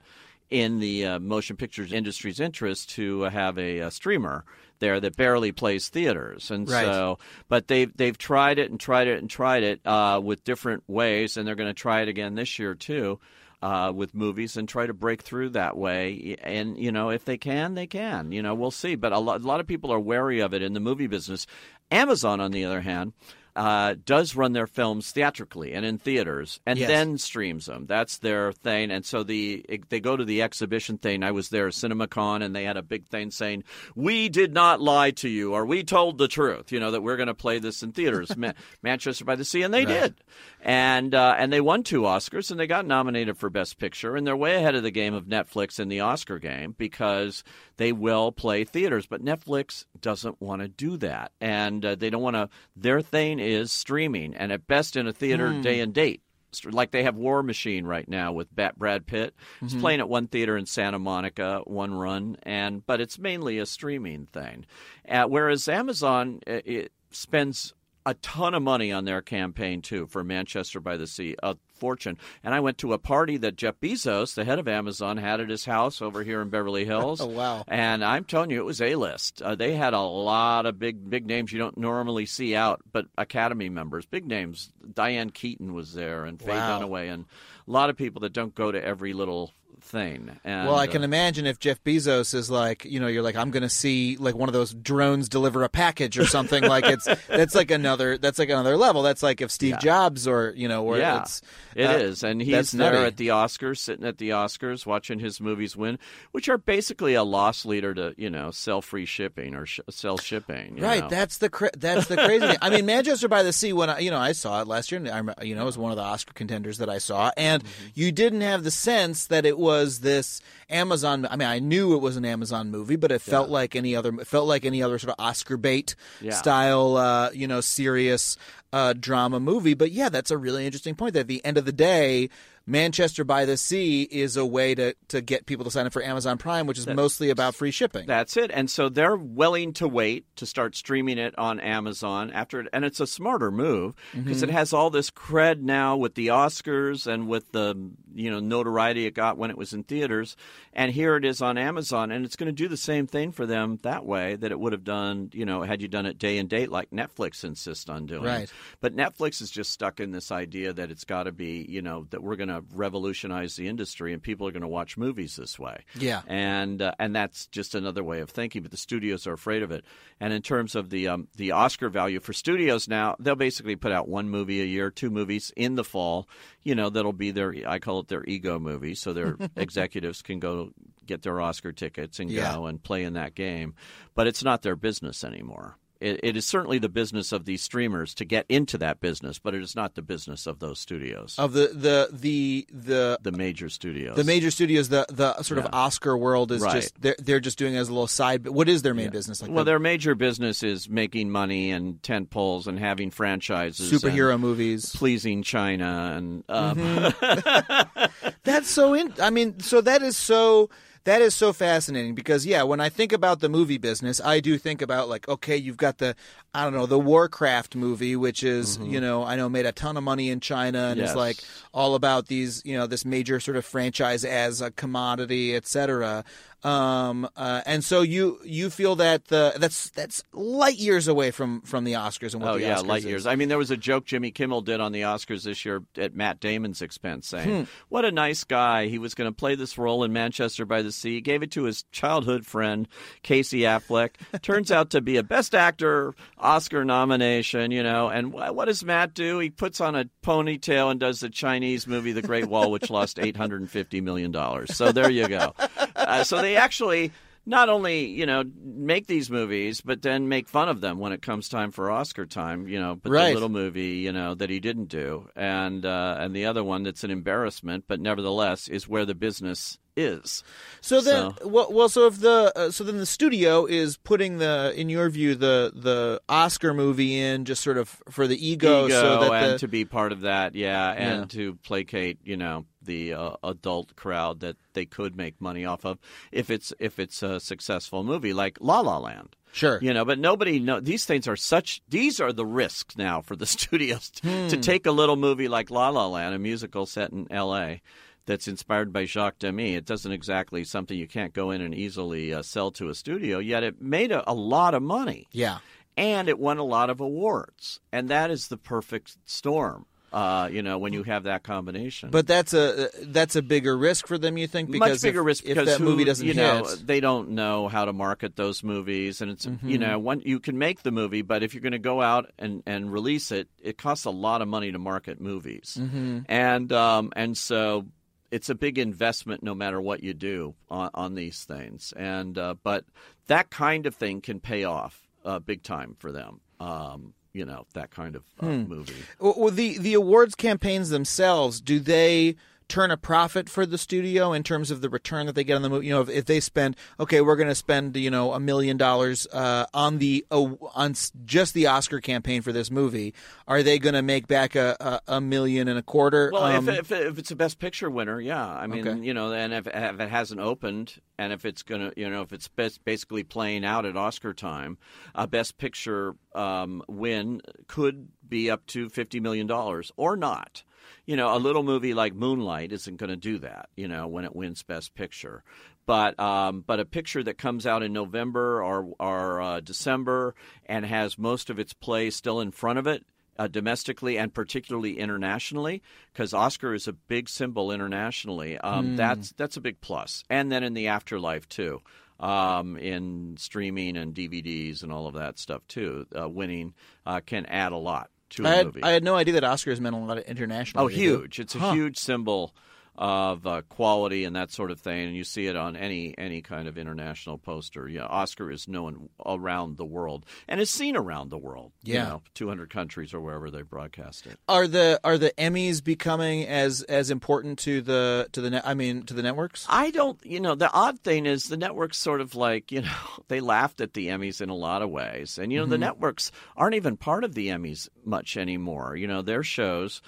in the uh, motion pictures industry's interest to have a, a, streamer there that barely plays theaters, and right. so but they've they've tried it and tried it and tried it uh, with different ways, and they're going to try it again this year too uh, with movies and try to break through that way. And you know, if they can, they can. You know, we'll see. But a lot, a lot of people are wary of it in the movie business. Amazon, on the other hand, uh, does run their films theatrically and in theaters, and yes. then streams them. That's their thing. And so the they go to the exhibition thing. I was there at CinemaCon, and they had a big thing saying, "We did not lie to you, or we told the truth." You know that we're going to play this in theaters, Ma- Manchester by the Sea, and they right. did. And uh, and they won two Oscars, and they got nominated for Best Picture, and they're way ahead of the game of Netflix in the Oscar game because they will play theaters, but Netflix doesn't want to do that, and uh, they don't want to. Their thing is streaming, and at best in a theater Hmm. day and date. Like they have War Machine right now with Brad Pitt. He's Mm-hmm. playing at one theater in Santa Monica, one run, and but it's mainly a streaming thing. Uh, whereas Amazon uh, it spends a ton of money on their campaign too for Manchester by the Sea, a fortune. And I went to a party that Jeff Bezos, the head of Amazon, had at his house over here in Beverly Hills. Oh, wow. And I'm telling you, it was a list. Uh, they had a lot of big big names you don't normally see out, but Academy members, big names. Diane Keaton was there, and Faye Wow. Dunaway, and a lot of people that don't go to every little thing. And, Well, I can uh, imagine if Jeff Bezos is like, you know, you're like, I'm going to see like one of those drones deliver a package or something. like it's that's like another that's like another level. That's like if Steve Yeah. Jobs or you know, where Yeah. it's It Uh, is, and he's there nutty. at the Oscars, sitting at the Oscars, watching his movies win, which are basically a loss leader to you know sell free shipping or sh- sell shipping. you Right, know. that's the cra- that's the crazy thing. I mean, Manchester by the Sea. When I, you know, I saw it last year. And I, you know, it was one of the Oscar contenders that I saw, and Mm-hmm. you didn't have the sense that it was this Amazon. I mean, I knew it was an Amazon movie, but it felt like any other. It felt like any other sort of Oscar bait Yeah. style, uh, you know, serious uh, drama movie. But yeah, that's a really interesting point. That at the end of the day. Manchester by the Sea is a way to, to get people to sign up for Amazon Prime, which is mostly about free shipping. That's it. And so they're willing to wait to start streaming it on Amazon after it. And it's a smarter move because Mm-hmm. it has all this cred now with the Oscars and with the you know notoriety it got when it was in theaters. And here it is on Amazon, and it's going to do the same thing for them that way that it would have done, you know, had you done it day and date like Netflix insists on doing. Right. But Netflix is just stuck in this idea that it's got to be, you know, that we're going to revolutionize the industry and people are going to watch movies this way Yeah. and uh, and that's just another way of thinking. But the studios are afraid of it. And in terms of the um, the Oscar value for studios now, they'll basically put out one movie a year, two movies in the fall. You know, that'll be their I call it their ego movie, so their executives can go get their Oscar tickets and Yeah. go and play in that game. But it's not their business anymore. It, it is certainly the business of these streamers to get into that business, but it is not the business of those studios, Of the the the the the major studios. the major studios, the the sort of Oscar world is Right. just they're they're just doing it as a little side. But What is their main business? Like well, the their major business is making money and tent poles and having franchises, superhero movies. pleasing China, and um, Mm-hmm. That's so. In, I mean, so that is so. That is so fascinating because yeah, when I think about the movie business, I do think about like okay, you've got the I don't know the Warcraft movie, which is you know I know made a ton of money in China and is like all about these you know this major sort of franchise as a commodity, etc. Um, uh, and so you you feel that the that's that's light years away from from the Oscars and what oh the yeah, Oscars light is. years. I mean, there was a joke Jimmy Kimmel did on the Oscars this year at Matt Damon's expense, saying, Hmm. "What a nice guy! He was going to play this role in Manchester by the Sea. Gave it to his childhood friend Casey Affleck. Turns out to be a Best Actor Oscar nomination. You know, and wh- what does Matt do? He puts on a ponytail and does the Chinese movie The Great Wall, which lost eight hundred and fifty million dollars. So there you go. Uh, so they actually." Not only you know make these movies, but then make fun of them when it comes time for Oscar time. You know, but Right. the little movie you know that he didn't do, and uh, and the other one that's an embarrassment, but nevertheless is where the business is. So then, So- well, well, so if the uh, so then the studio is putting the, in your view, the the Oscar movie in just sort of for the ego, Ego so that and the to be part of that, yeah, and Yeah. to placate you know the uh, adult crowd that they could make money off of if it's if it's a successful movie like La La Land. sure, You know, but nobody know these things are such these are the risks now for the studios to, Hmm. to take a little movie like La La Land, a musical set in L.A. that's inspired by Jacques Demy. It doesn't exactly something you can't go in and easily uh, sell to a studio. Yet it made a, a lot of money yeah. and it won a lot of awards, and that is the perfect storm. Uh, you know, when you have that combination. But that's a that's a bigger risk for them, you think? Because much bigger if, risk if because that who- movie doesn't you hit. know they don't know how to market those movies and it's you Mm-hmm. know one you can make the movie but if you're going to go out and and release it it costs a lot of money to market movies Mm-hmm. and um and so it's a big investment no matter what you do on, on these things and uh, but that kind of thing can pay off uh, big time for them um you know that kind of uh, Hmm. movie Well, well, the the awards campaigns themselves, do they turn a profit for the studio in terms of the return that they get on the movie? You know, if, if they spend, okay, we're going to spend you know a million dollars uh, on the uh, on just the Oscar campaign for this movie, are they going to make back a, a, a million and a quarter? Well, Um, if, if if it's a Best Picture winner, yeah. I mean, Okay. you know, and if, if it hasn't opened, and if it's gonna, you know, if it's bas- basically playing out at Oscar time, a Best Picture um, win could be up to fifty million dollars or not. You know, a little movie like Moonlight isn't going to do that. You know, when it wins Best Picture. But um, but a picture that comes out in November or or uh, December and has most of its play still in front of it, uh, domestically and particularly internationally, because Oscar is a big symbol internationally. Um, That's that's a big plus. plus, and then in the afterlife too, um, in streaming and DVDs and all of that stuff too. Uh, winning uh, can add a lot to a had, movie. I had no idea that Oscars meant a lot of international. Oh, huge! It's a huge symbol of uh, quality and that sort of thing, and you see it on any any kind of international poster. Yeah, Oscar is known around the world and is seen around the world. Yeah. you know, two hundred countries or wherever they broadcast it. Are the are the Emmys becoming as as important to the to the net? I mean, to the networks? I don't, you know, the odd thing is the networks sort of like, you know, they laughed at the Emmys in a lot of ways. And, you know, the Mm-hmm. networks aren't even part of the Emmys much anymore. You know, their shows.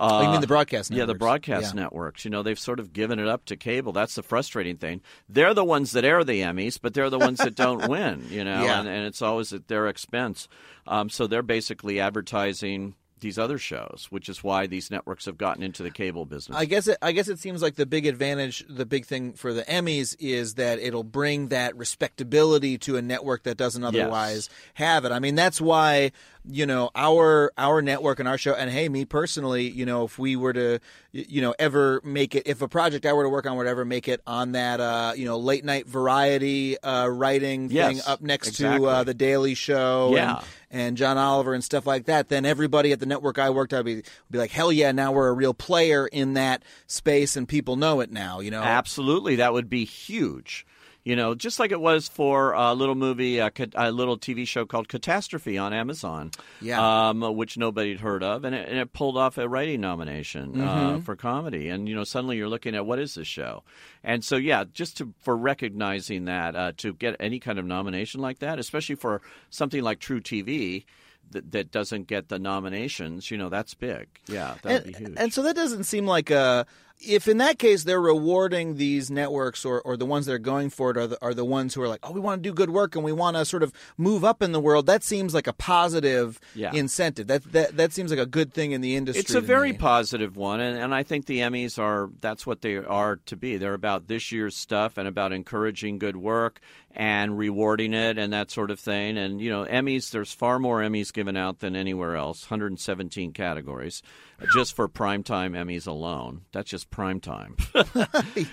Oh, you uh, mean the broadcast Networks. Yeah, the broadcast Yeah. networks. You know, they've sort of given it up to cable. That's the frustrating thing. They're the ones that air the Emmys, but they're the ones that don't win, you know, Yeah. and, and it's always at their expense. Um, so they're basically advertising these other shows, which is why these networks have gotten into the cable business. I guess it, I guess it seems like the big advantage, the big thing for the Emmys is that it'll bring that respectability to a network that doesn't otherwise have it. I mean, that's why you know our our network and our show. And hey, me personally, you know, if we were to you know ever make it, if a project I were to work on would ever make it on that uh, you know late night variety uh, writing Yes, thing up next exactly. to uh, the Daily Show, Yeah. and, and John Oliver and stuff like that, then everybody at the network I worked at would be, would be like, hell yeah, now we're a real player in that space and people know it now, you know? Absolutely, that would be huge. You know, just like it was for a little movie, a, a little TV show called Catastrophe on Amazon, Yeah. um, which nobody had heard of, and it, and it pulled off a writing nomination Mm-hmm. uh, for comedy. And you know, suddenly you're looking at what is this show? And so, yeah, just to, for recognizing that, uh, to get any kind of nomination like that, especially for something like truTV. That, that doesn't get the nominations, you know, that's big. Yeah, that'd and, be huge. and so that doesn't seem like a. If in that case they're rewarding these networks or, or the ones that are going for it are the, are the ones who are like, oh, we want to do good work and we want to sort of move up in the world, that seems like a positive Yeah. incentive. That, that that seems like a good thing in the industry. It's a very me. positive one, and, and I think the Emmys are that's what they are to be. They're about this year's stuff and about encouraging good work and rewarding it and that sort of thing. And you know, Emmys, there's far more Emmys given out than anywhere else. 117 categories just for primetime Emmys alone. That's just primetime.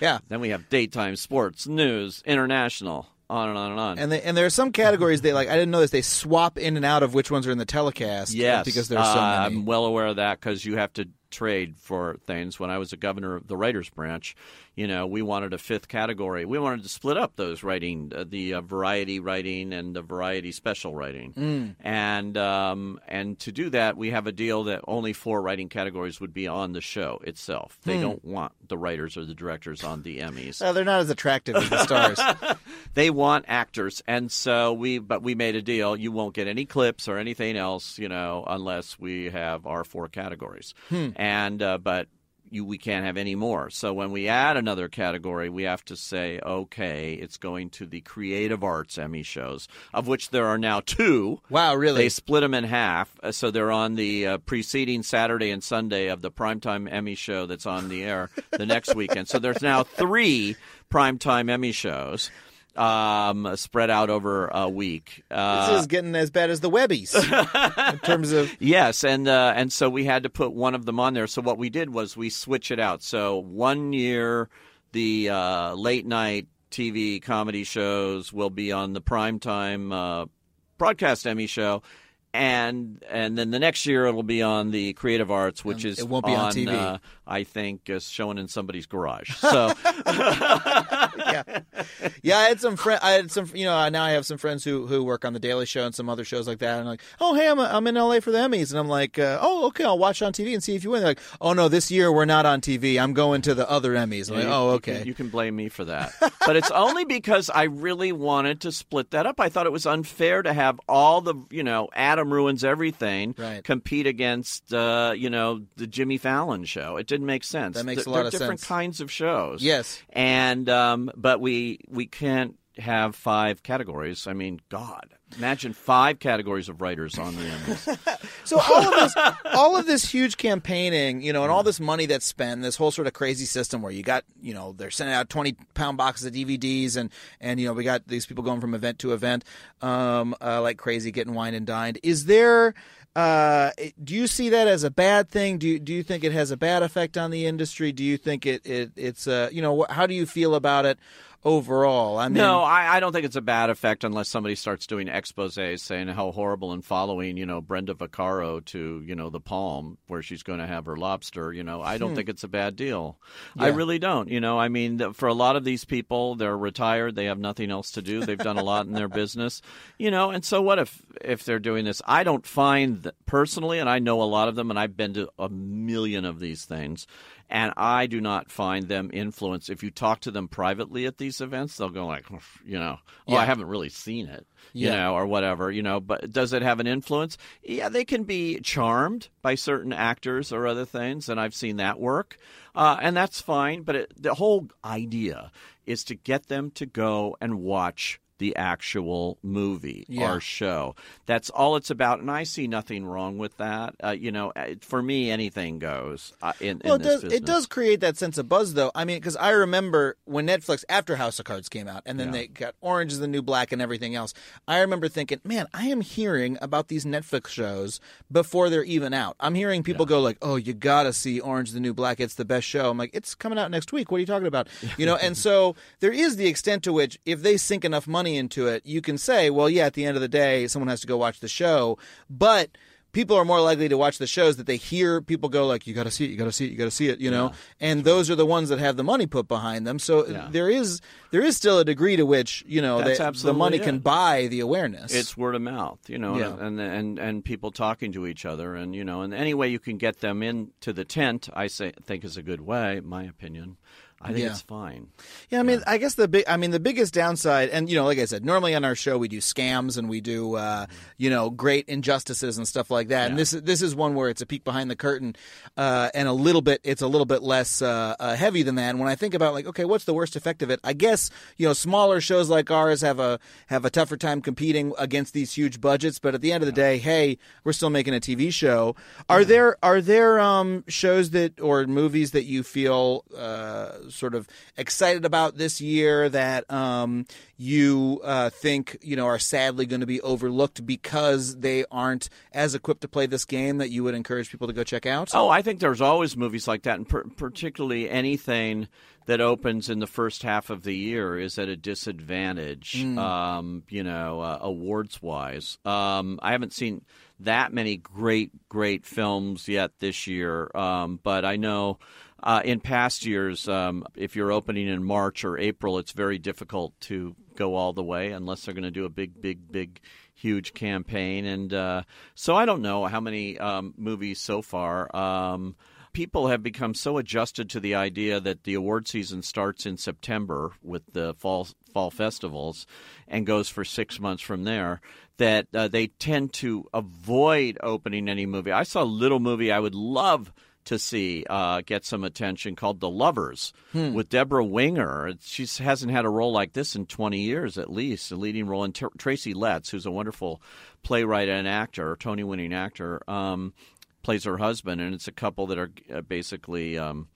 yeah. then we have daytime sports, news, international, on and on and on. And they, and there are some categories they like. I didn't know this. They swap in and out of which ones are in the telecast. Yes, because there's so uh, many. I'm well aware of that because you have to trade for things. When I was a governor of the writers branch, you know, we wanted a fifth category. We wanted to split up those writing, uh, the uh, variety writing and the variety special writing, Mm. and um, and to do that, we have a deal that only four writing categories would be on the show itself. Hmm. They don't want the writers or the directors on the Emmys. Uh, they're not as attractive as the stars. they want actors and so we but we made a deal you won't get any clips or anything else you know unless we have our four categories and uh, but you, we can't have any more. So when we add another category, we have to say, okay, it's going to the creative arts Emmy shows, of which there are now two. Wow, really? They split them in half, uh, so they're on the uh, preceding Saturday and Sunday of the primetime Emmy show that's on the air the next weekend. So there's now three primetime Emmy shows um, spread out over a week. Uh, this is getting as bad as the Webbies in terms of. Yes, and uh, and so we had to put one of them on there. So what we did was we switch it out. So one year, the uh, late night TV comedy shows will be on the primetime uh, broadcast Emmy show. And and then the next year it'll be on the creative arts, which And is it won't be on TV. Uh, I think uh, showing in somebody's garage. So yeah, yeah. I had some friend. I had some. You know, now I have some friends who who work on the Daily Show and some other shows like that. And like, oh hey, I'm I'm in LA for the Emmys, and I'm like, uh, oh okay, I'll watch on TV and see if you win. They're like, oh no, this year we're not on TV. I'm going to the other Emmys. I'm like, You- oh you okay. can- You can blame me for that. but it's only because I really wanted to split that up. I thought it was unfair to have all the, you know, Adam ruins everything Right. compete against, uh, you know, the Jimmy Fallon show. It didn't make sense. That makes They're- a lot of different sense. kinds of shows. Yes. And um, but we we can't have five categories. I mean, God, imagine five categories of writers on the Emmys. So all of this, all of this huge campaigning, you know, and all this money that's spent, this whole sort of crazy system where you got, you know, they're sending out twenty pound boxes of DVDs, and and you know we got these people going from event to event, um, uh, like crazy, getting wine and dined. Is there? Uh, do you see that as a bad thing? Do you, do you think it has a bad effect on the industry? Do you think it, it it's uh, you know how do you feel about it overall. I mean, no, I, I don't think it's a bad effect unless somebody starts doing exposés saying how horrible and following, you know, Brenda Vaccaro to, you know, the Palm where she's going to have her lobster. You know, I don't hmm. think it's a bad deal. I really don't. You know, I mean, for a lot of these people, they're retired, they have nothing else to do, they've done a lot in their business, you know, and so what if if they're doing this? I don't find that personally, and I know a lot of them, and I've been to a million of these things. And I do not find them influence. If you talk to them privately at these events, they'll go like, you know, oh, Yeah. I haven't really seen it, you Yeah. know, or whatever, you know. But does it have an influence? Yeah, they can be charmed by certain actors or other things, and I've seen that work, uh, and that's fine. But it, the whole idea is to get them to go and watch the actual movie Yeah. or show. That's all it's about, and I see nothing wrong with that. Uh, you know, uh, for me, anything goes uh, in, Well, in it does. business. It does create that sense of buzz, though. I mean, because I remember when Netflix, after House of Cards came out, and then Yeah. they got Orange is the New Black and everything else. I remember thinking, man, I am hearing about these Netflix shows before they're even out. I'm hearing people go like, "Oh, you gotta see Orange is the New Black. It's the best show." I'm like, "It's coming out next week. What are you talking about?" You know. and so there is the extent to which, if they sink enough money into it, you can say, "Well, yeah, at the end of the day, someone has to go watch the show," but people are more likely to watch the shows that they hear people go like you got to see it you got to see it you got to see it you know and those are the ones that have the money put behind them so Yeah. there is there is still a degree to which you know they- the money it. can buy the awareness It's word of mouth, you know, Yeah. and and and people talking to each other, and you know, and any way you can get them into the tent, I say think is a good way, my opinion. I think Yeah. it's fine. Yeah, I mean, I guess the big, I mean, the biggest downside, and you know, like I said, normally on our show we do scams and we do, uh, you know, great injustices and stuff like that. And this, this is one where it's a peek behind the curtain, uh, and a little bit, it's a little bit less uh, uh, heavy than that. And when I think about like, okay, what's the worst effect of it? I guess you know, smaller shows like ours have a have a tougher time competing against these huge budgets. But at the end of the day, hey, we're still making a TV show. Are there are there um, shows that or movies that you feel uh, sort of excited about this year that um, you uh, think you know are sadly going to be overlooked because they aren't as equipped to play this game that you would encourage people to go check out? Oh, I think there's always movies like that, and per- particularly anything that opens in the first half of the year is at a disadvantage, um, you know, uh, awards wise. Um, I haven't seen that many great, great films yet this year, um, but I know. Uh, in past years, um, if you're opening in March or April, it's very difficult to go all the way unless they're going to do a big, big, big, huge campaign. And uh, so I don't know how many um, movies so far. Um, people have become so adjusted to the idea that the award season starts in September with the fall fall festivals and goes for six months from there that uh, they tend to avoid opening any movie. I saw a little movie I would love to see uh, get some attention called The Lovers with Debra Winger. She hasn't had a role like this in 20 years at least, a leading role. And Tr- Tracy Letts, who's a wonderful playwright and actor, Tony winning actor, um, plays her husband. And it's a couple that are uh, basically. Um,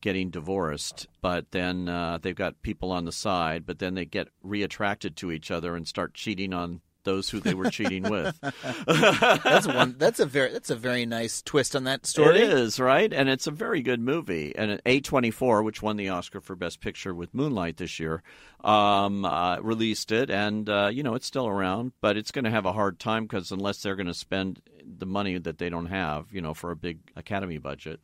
getting divorced, but then uh, they've got people on the side, but then they get reattracted to each other and start cheating on those who they were cheating with. that's one. That's a very that's a very nice twist on that story. It is right, and it's a very good movie. And A twenty four, which won the Oscar for Best Picture with Moonlight this year, um, uh, released it, and uh, you know it's still around, but it's going to have a hard time because unless they're going to spend the money that they don't have, you know, for a big Academy budget.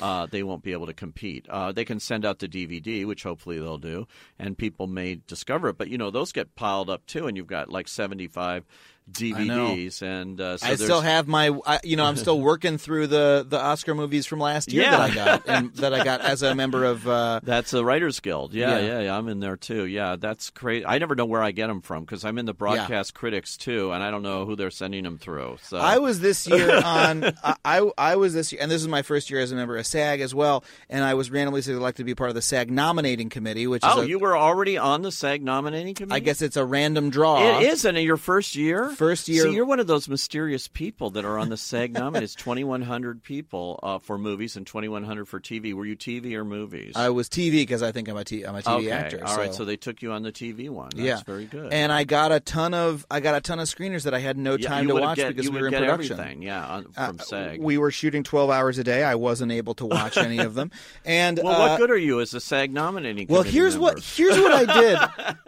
Uh, they won't be able to compete. Uh, they can send out the DVD, which hopefully they'll do, and people may discover it. But you know, those get piled up too, and you've got like seventy-five DVDs, and uh, so I there's- still have my, I, you know, I'm still working through the the Oscar movies from last year Yeah. that I got and that I got as a member of. Uh, That's the Writers Guild. Yeah, Yeah. yeah, yeah, I'm in there too. Yeah, that's great. I never know where I get them from because I'm in the broadcast critics too, and I don't know who they're sending them through. So I was this year on. I, I I was this year, and this is my first year as a member of SAG as well. And I was randomly selected to be part of the SAG nominating committee, which is Oh, a- you were already on the SAG nominating committee. I guess it's a random draw. it is and in your first year. First year. See, you're one of those mysterious people that are on the SAG nominated. It's 2,100 people uh, for movies and 2,100 for TV. Were you TV or movies? I was TV because I think I'm a, t- I'm a TV okay. actor. All right, so. so they took you on the TV one. That's yeah, very good. And I got a ton of I got a ton of screeners that I had no time you to watch get, because we were in production. Everything, yeah, on, Uh, from SAG. we were shooting 12 hours a day. I wasn't able to watch any of them. And well, uh, what good are you as a SAG nominating? Well, here's what here's what I did.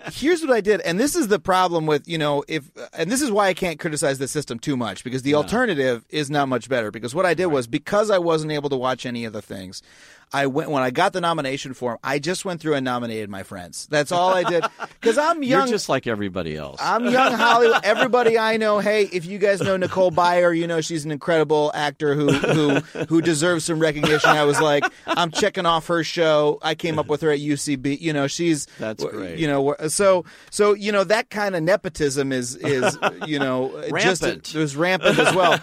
here's what I did, and this is the problem with you know if and this is why I can't criticize the system too much because the alternative is not much better. Because what I did was because I wasn't able to watch any of the things. I went when I got the nomination form. I just went through and nominated my friends. That's all I did. Because I'm You're young. just like everybody else. I'm young Hollywood. Everybody I know. Hey, if you guys know Nicole Byer, you know she's an incredible actor who who who deserves some recognition. I was like, I'm checking off her show. I came up with her at UCB. You know, she's That's great. You know, so so you know that kind of nepotism is is you know Rampant. Just, it was rampant as well.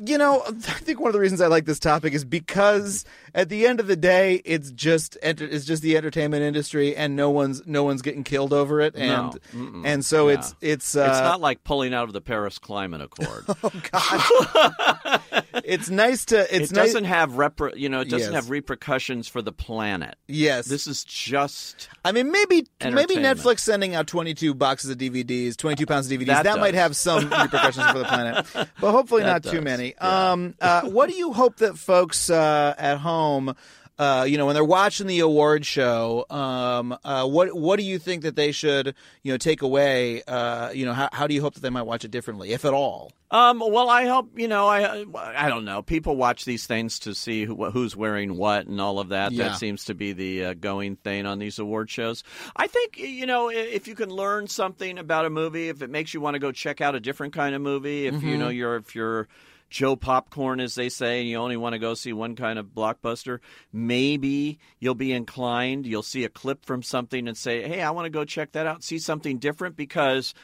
you know, I think one of the reasons I like this topic is because at the end of the day, it's just enter, it's just the entertainment industry, and no one's no one's getting killed over it, and No. And so Yeah. it's it's uh, it's not like pulling out of the Paris Climate Accord. Oh God, it's nice to it's it nice. doesn't have repre- you know it doesn't Yes. have repercussions for the planet. Yes, This is just I mean maybe maybe Netflix sending out twenty two boxes of DVDs, twenty two pounds of DVDs, that, That might have some repercussions for the planet, but hopefully That not too many. yeah. Um, uh, what do you hope that folks uh, at home? Uh, you know, when they're watching the award show, um, uh, what what do you think that they should, you know, take away? Uh, you know, how, how do you hope that they might watch it differently, if at all? Um, well, I hope you know. I I don't know. People watch these things to see who, who's wearing what and all of that. Yeah. That seems to be the uh, going thing on these award shows. I think you know if you can learn something about a movie, if it makes you want to go check out a different kind of movie, if you know you're if you're Joe Popcorn, as they say, and you only want to go see one kind of blockbuster, maybe you'll be inclined. You'll see a clip from something and say, "Hey, I want to go check that out, see something different," because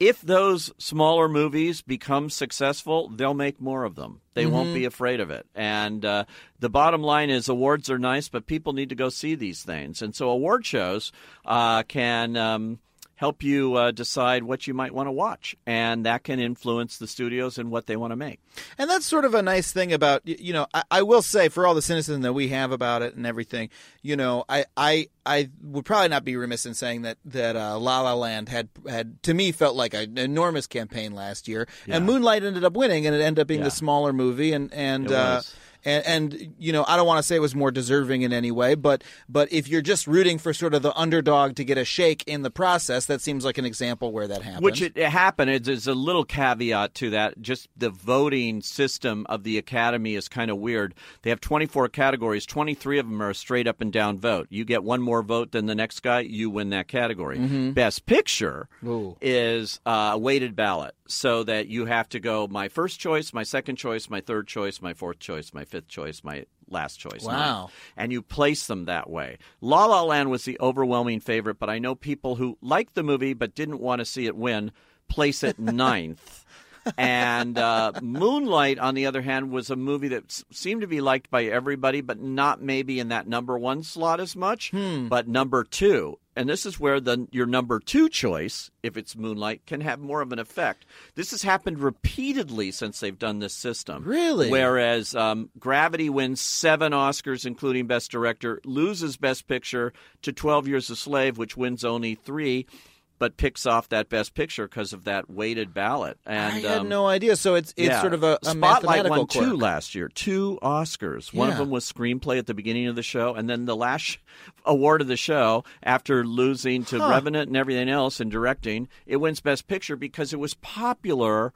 if those smaller movies become successful, they'll make more of them. They won't be afraid of it. And uh, the bottom line is awards are nice, but people need to go see these things. And so award shows uh, can. Um, Help you uh, decide what you might want to watch, and that can influence the studios and what they want to make. And that's sort of a nice thing about you know I, I will say for all the cynicism that we have about it and everything, you know I I, I would probably not be remiss in saying that that uh, La La Land had had to me felt like an enormous campaign last year, and Moonlight ended up winning, and it ended up being Yeah. the smaller movie, and and. It and, and you know, I don't want to say it was more deserving in any way, but but if you're just rooting for sort of the underdog to get a shake in the process, that seems like an example where that happened. Which it, it happened. It's, there's a little caveat to that. Just the voting system of the Academy is kind of weird. They have 24 categories. 23 of them are a straight up and down vote. You get one more vote than the next guy, you win that category. Best Picture Ooh. is uh, a weighted ballot, so that you have to go my first choice, my second choice, my third choice, my fourth choice, my fifth choice, my last choice. Wow. ninth. And you place them that way. La La Land was the overwhelming favorite, but I know people who liked the movie but didn't want to see it win place it ninth. and uh, Moonlight, on the other hand, was a movie that s- seemed to be liked by everybody, but not maybe in that number one slot as much, but number two. And this is where the your number two choice, if it's Moonlight, can have more of an effect. This has happened repeatedly since they've done this system. Really? Whereas um, Gravity wins seven Oscars, including Best Director, loses Best Picture to 12 Years a Slave, which wins only three, but picks off that Best Picture because of that weighted ballot. And I had um, no idea. So it's it's yeah. sort of a, a Spotlight won two last year, two Oscars. One Yeah. of them was screenplay at the beginning of the show, and then the last award of the show, after losing to Huh. Revenant and everything else in directing, it wins Best Picture because it was popular,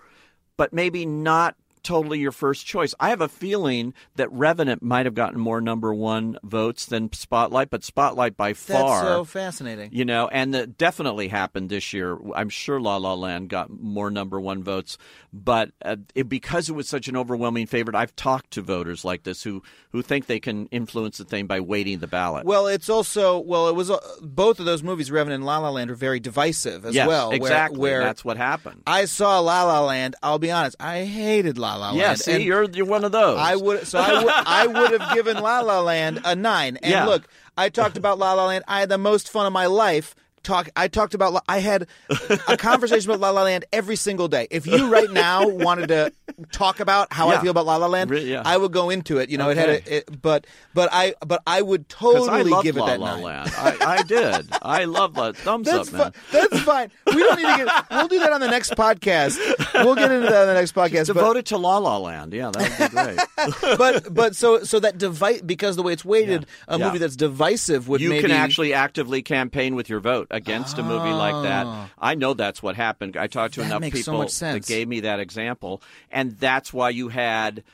but maybe not totally your first choice. I have a feeling that Revenant might have gotten more number one votes than Spotlight, but Spotlight by That's far. so fascinating. You know, and that definitely happened this year. I'm sure La La Land got more number one votes, but uh, it, because it was such an overwhelming favorite, I've talked to voters like this who who think they can influence the thing by weighting the ballot. Well, it's also well, it was uh, both of those movies, Revenant and La La Land, are very divisive as yes, well. where- exactly. Where, That's what happened. I saw La La Land. I'll be honest, I hated La La Land. yeah, see, and you're you're one of those. I would so I would I would have given La La Land a nine. And Yeah. look, I talked about La La Land. I had the most fun of my life talk. I talked about. La- I had a conversation about La La Land every single day. If you right now wanted to talk about how I feel about La La Land, Re- yeah. I would go into it. You know, it had a, it, but but I but I would totally I give it La that La nine. Land. I, I did. I love that. Thumbs That's up, man. That's fine. We don't need to get. We'll do that on the next podcast. We'll get into that on the next podcast. but- Devoted to La La Land. Yeah, that would be great. but but so so that device because the way it's weighted, a Yeah. movie that's divisive would you maybe can actually actively campaign with your vote against a movie like that. Oh. I know that's what happened. I talked to That enough makes so people that gave me that example, and that's why you had,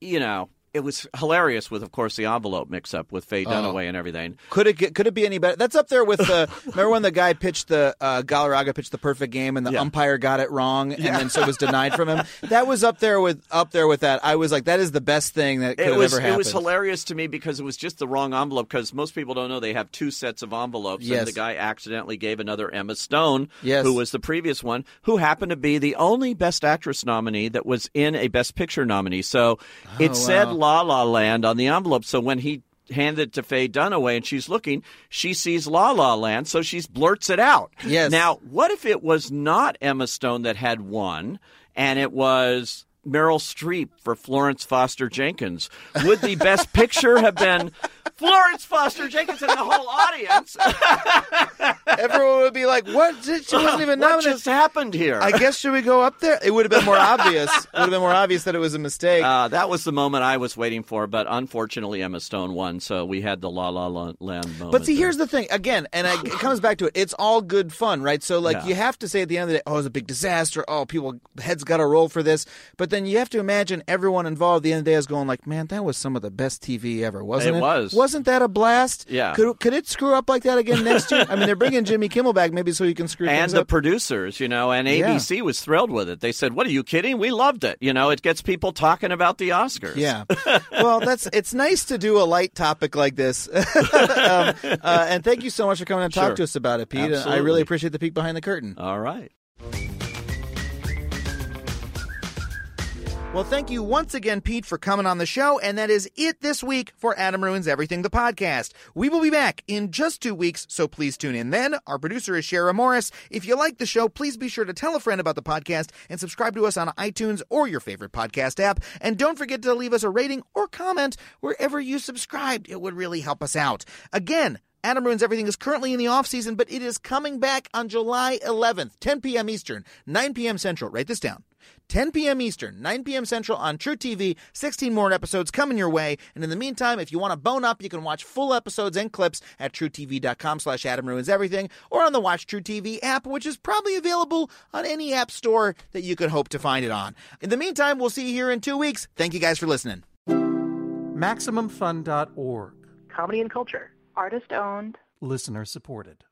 you know, it was hilarious with, of course, the envelope mix-up with Faye Dunaway and everything. Could it get, could it be any better? That's up there with the. remember when the guy pitched the uh, Galarraga pitched the perfect game and the Yeah. umpire got it wrong and then so it was denied from him. That was up there with up there with that. I was like, that is the best thing that could It have was ever happened. it was hilarious to me because it was just the wrong envelope. Because most people don't know they have two sets of envelopes, Yes. and the guy accidentally gave another Emma Stone, Yes. who was the previous one, who happened to be the only Best Actress nominee that was in a Best Picture nominee. So it said Oh, wow. La La Land on the envelope. So when he handed it to Faye Dunaway and she's looking, she sees La La Land, so she blurts it out. Yes. Now, what if it was not Emma Stone that had won, and it was Meryl Streep for Florence Foster Jenkins? Would the Best Picture have been Florence Foster Jenkins and the whole audience? Everyone would be like, "What? She wasn't even what nominated." just happened here? I guess should we go up there? It would have been more obvious. It would have been more obvious that it was a mistake. Uh, that was the moment I was waiting for, but unfortunately Emma Stone won, so we had the La La La Land moment. But see, there. here's the thing. Again, and I, it comes back to it. It's all good fun, right? So, like, Yeah. you have to say at the end of the day, "Oh, it's a big disaster." Oh, people heads got to roll for this. But then you have to imagine everyone involved. At the end of the day is going like, "Man, that was some of the best TV ever, wasn't it?" It was. Wasn't that a blast? Yeah. Could could it screw up like that again next year? I mean, they're bringing Jimmy Kimmel back, maybe so you can screw and the up. producers, you know, and Yeah. ABC was thrilled with it. They said, "What are you kidding? We loved it." You know, it gets people talking about the Oscars. Yeah. Well, that's it's nice to do a light topic like this. um, uh, and thank you so much for coming and talk Sure. to us about it, Pete. I really appreciate the peek behind the curtain. All right. Well, thank you once again, Pete, for coming on the show. And that is it this week for Adam Ruins Everything, the podcast. We will be back in just two weeks, so please tune in then. Our producer is Shara Morris. If you like the show, please be sure to tell a friend about the podcast and subscribe to us on iTunes or your favorite podcast app. And don't forget to leave us a rating or comment wherever you subscribed. It would really help us out. Again, Adam Ruins Everything is currently in the off season, but it is coming back on July 11th, 10 p.m. Eastern, 9 p.m. Central. Write this down. 10 p.m. Eastern, 9 p.m. Central on truTV. 16 more episodes coming your way. And in the meantime, if you want to bone up, you can watch full episodes and clips at trutv.com slash Adam Ruins Everything or on the Watch truTV app, which is probably available on any app store that you could hope to find it on. In the meantime, we'll see you here in two weeks. Thank you guys for listening. MaximumFun.org. comedy and culture. Artist owned. Listener supported.